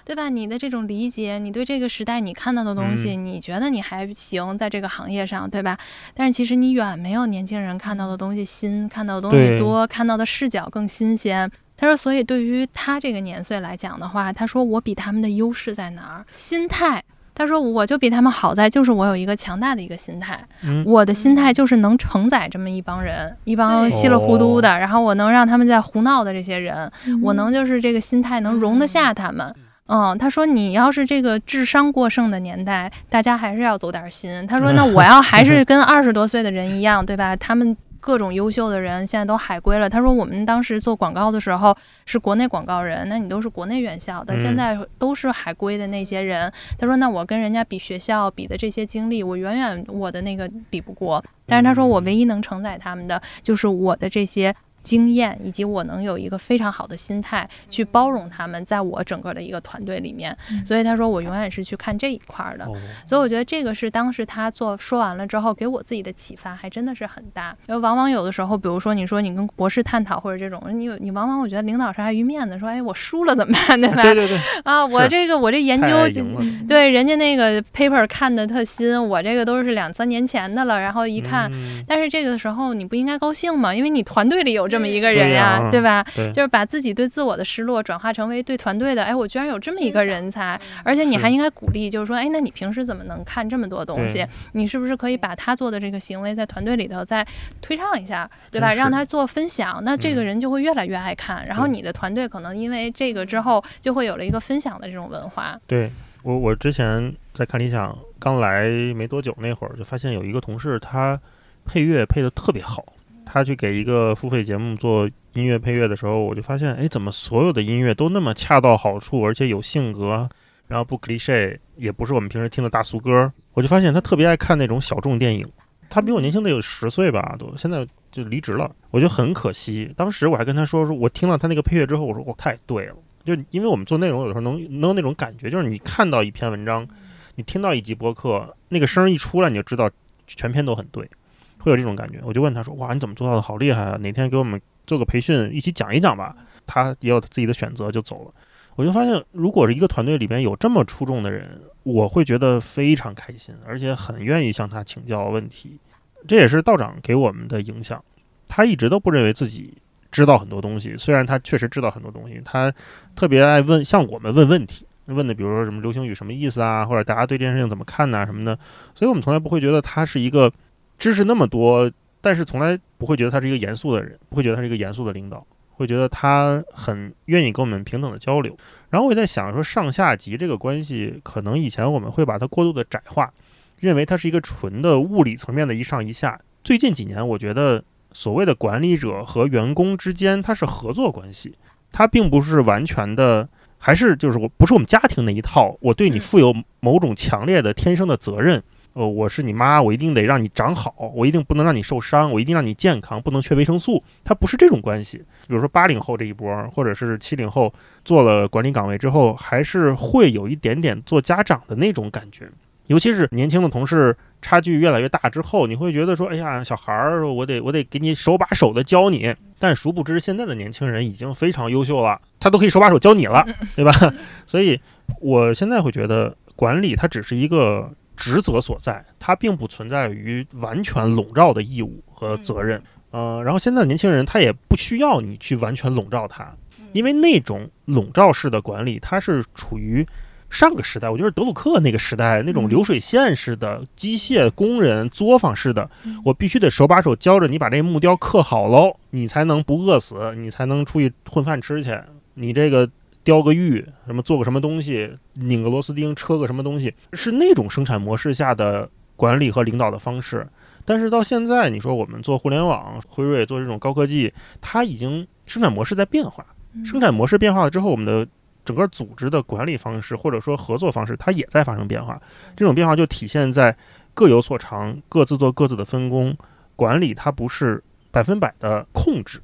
对吧？你的这种理解，你对这个时代你看到的东西，你觉得你还行，在这个行业上，对吧？但是其实你远没有年轻人看到的东西新，看到的东西多，看到的视角更新鲜。他说，所以对于他这个年岁来讲的话，他说我比他们的优势在哪儿？心态。”他说：“我就比他们好在，就是我有一个强大的一个心态，我的心态就是能承载这么一帮人，一帮稀里糊涂的，然后我能让他们在胡闹的这些人，我能就是这个心态能容得下他们。嗯，他说你要是这个智商过剩的年代，大家还是要走点心。他说那 [laughs] 我要还是跟二十多岁的人一样，对吧？他们。”各种优秀的人现在都海归了。他说我们当时做广告的时候是国内广告人，那你都是国内院校的，现在都是海归的那些人。他说那我跟人家比学校比的这些经历，我远远我的那个比不过。但是他说我唯一能承载他们的就是我的这些。经验以及我能有一个非常好的心态去包容他们，在我整个的一个团队里面，所以他说我永远是去看这一块的，所以我觉得这个是当时他做说完了之后给我自己的启发，还真的是很大。因为往往有的时候，比如说你说你跟博士探讨或者这种，你你往往我觉得领导是碍于面子，说哎我输了怎么办，对吧？[laughs] 对对对。啊，我这个我这研究 [laughs] 对人家那个 paper 看的特新，我这个都是两三年前的了，然后一看，但是这个的时候你不应该高兴吗？因为你团队里有。这么一个人呀，对吧？就是把自己对自我的失落转化成为对团队的，哎，我居然有这么一个人才，而且你还应该鼓励，就是说，哎，那你平时怎么能看这么多东西？你是不是可以把他做的这个行为在团队里头再推唱一下，对吧？让他做分享，那这个人就会越来越爱看，然后你的团队可能因为这个之后就会有了一个分享的这种文化。对我，我之前在看理想刚来没多久那会儿，就发现有一个同事他配乐配的特别好。他去给一个付费节目做音乐配乐的时候，我就发现，哎，怎么所有的音乐都那么恰到好处，而且有性格，然后不 cliche，也不是我们平时听的大俗歌。我就发现他特别爱看那种小众电影。他比我年轻得有十岁吧，都现在就离职了。我就很可惜。当时我还跟他说，说我听了他那个配乐之后，我说，我太对了。就因为我们做内容，有时候能能有那种感觉，就是你看到一篇文章，你听到一集播客，那个声一出来，你就知道全篇都很对。会有这种感觉，我就问他说：“哇，你怎么做到的？好厉害啊！哪天给我们做个培训，一起讲一讲吧。”他也有自己的选择，就走了。我就发现，如果是一个团队里边有这么出众的人，我会觉得非常开心，而且很愿意向他请教问题。这也是道长给我们的影响。他一直都不认为自己知道很多东西，虽然他确实知道很多东西。他特别爱问，向我们问问题，问的比如说什么流行语什么意思啊，或者大家对这件事情怎么看呐什么的。所以我们从来不会觉得他是一个。知识那么多，但是从来不会觉得他是一个严肃的人，不会觉得他是一个严肃的领导，会觉得他很愿意跟我们平等的交流。然后我也在想，说上下级这个关系，可能以前我们会把它过度的窄化，认为它是一个纯的物理层面的一上一下。最近几年，我觉得所谓的管理者和员工之间，它是合作关系，它并不是完全的，还是就是我不是我们家庭那一套，我对你负有某种强烈的天生的责任。呃，我是你妈，我一定得让你长好，我一定不能让你受伤，我一定让你健康，不能缺维生素。它不是这种关系。比如说八零后这一波，或者是七零后做了管理岗位之后，还是会有一点点做家长的那种感觉。尤其是年轻的同事，差距越来越大之后，你会觉得说，哎呀，小孩儿，我得我得给你手把手的教你。但殊不知，现在的年轻人已经非常优秀了，他都可以手把手教你了，对吧？[laughs] 所以，我现在会觉得管理它只是一个。职责所在，它并不存在于完全笼罩的义务和责任。呃，然后现在的年轻人他也不需要你去完全笼罩他，因为那种笼罩式的管理，它是处于上个时代，我觉得德鲁克那个时代那种流水线式的机械工人作坊式的，我必须得手把手教着你把这木雕刻好喽，你才能不饿死，你才能出去混饭吃去，你这个。雕个玉，什么做个什么东西，拧个螺丝钉，车个什么东西，是那种生产模式下的管理和领导的方式。但是到现在，你说我们做互联网，辉瑞做这种高科技，它已经生产模式在变化。生产模式变化了之后，我们的整个组织的管理方式或者说合作方式，它也在发生变化。这种变化就体现在各有所长，各自做各自的分工。管理它不是百分百的控制，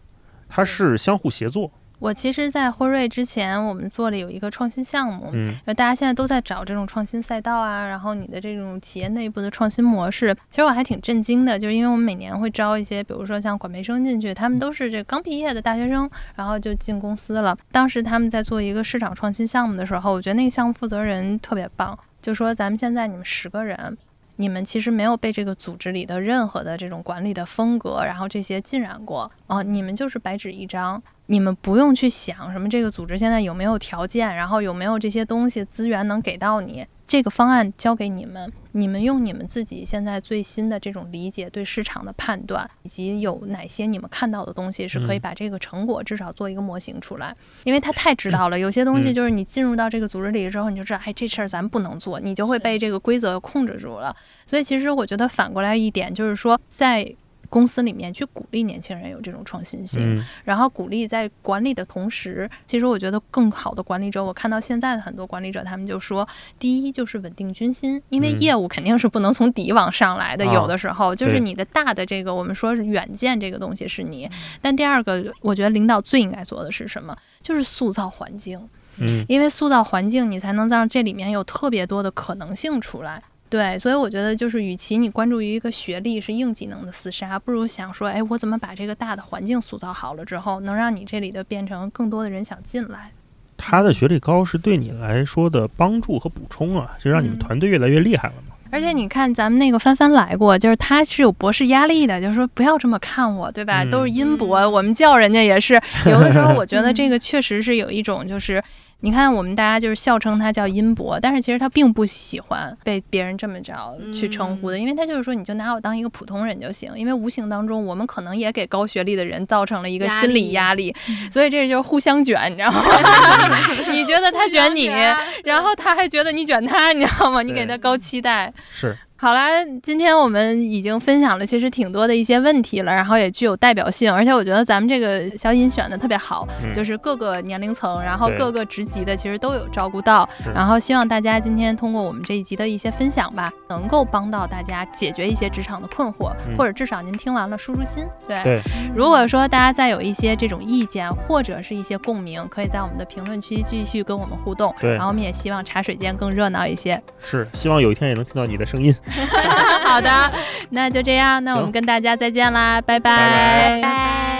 它是相互协作。我其实，在辉瑞之前，我们做了有一个创新项目，嗯，大家现在都在找这种创新赛道啊，然后你的这种企业内部的创新模式，其实我还挺震惊的，就是因为我们每年会招一些，比如说像管培生进去，他们都是这刚毕业的大学生，然后就进公司了。当时他们在做一个市场创新项目的时候，我觉得那个项目负责人特别棒，就说咱们现在你们十个人。你们其实没有被这个组织里的任何的这种管理的风格，然后这些浸染过哦，你们就是白纸一张，你们不用去想什么这个组织现在有没有条件，然后有没有这些东西资源能给到你。这个方案交给你们，你们用你们自己现在最新的这种理解，对市场的判断，以及有哪些你们看到的东西是可以把这个成果至少做一个模型出来。因为他太知道了，有些东西就是你进入到这个组织里之后，你就知道，哎，这事儿咱不能做，你就会被这个规则控制住了。所以其实我觉得反过来一点就是说，在公司里面去鼓励年轻人有这种创新性，然后鼓励在管理的同时，其实我觉得更好的管理者，我看到现在的很多管理者，他们就说，第一就是稳定军心，因为业务肯定是不能从底往上来的，有的时候就是你的大的这个我们说是远见这个东西是你，但第二个，我觉得领导最应该做的是什么？就是塑造环境，嗯，因为塑造环境，你才能让这里面有特别多的可能性出来。对，所以我觉得就是，与其你关注于一个学历是硬技能的厮杀，不如想说，哎，我怎么把这个大的环境塑造好了之后，能让你这里的变成更多的人想进来。他的学历高是对你来说的帮助和补充啊，就让你们团队越来越厉害了嘛。而且你看，咱们那个帆帆来过，就是他是有博士压力的，就是说不要这么看我，对吧？都是阴博，我们叫人家也是有的时候，我觉得 [laughs] 这个确实是有一种就是。你看，我们大家就是笑称他叫殷博，但是其实他并不喜欢被别人这么着去称呼的，因为他就是说，你就拿我当一个普通人就行。因为无形当中，我们可能也给高学历的人造成了一个心理压力，[laughs] 所以这就是互相卷，你知道吗？[laughs] 你觉得他卷你，然后他还觉得你卷他，你知道吗？你给他高期待是。好啦，今天我们已经分享了其实挺多的一些问题了，然后也具有代表性，而且我觉得咱们这个小尹选的特别好，就是各个年龄层，然后各个职级的其实都有照顾到，然后希望大家今天通过我们这一集的一些分享吧，能够帮到大家解决一些职场的困惑，或者至少您听完了舒舒心。对，如果说大家再有一些这种意见或者是一些共鸣，可以在我们的评论区继续跟我们互动。对，然后我们也希望茶水间更热闹一些。是，希望有一天也能听到你的声音。[laughs] 好的，那就这样，那我们跟大家再见啦，拜拜。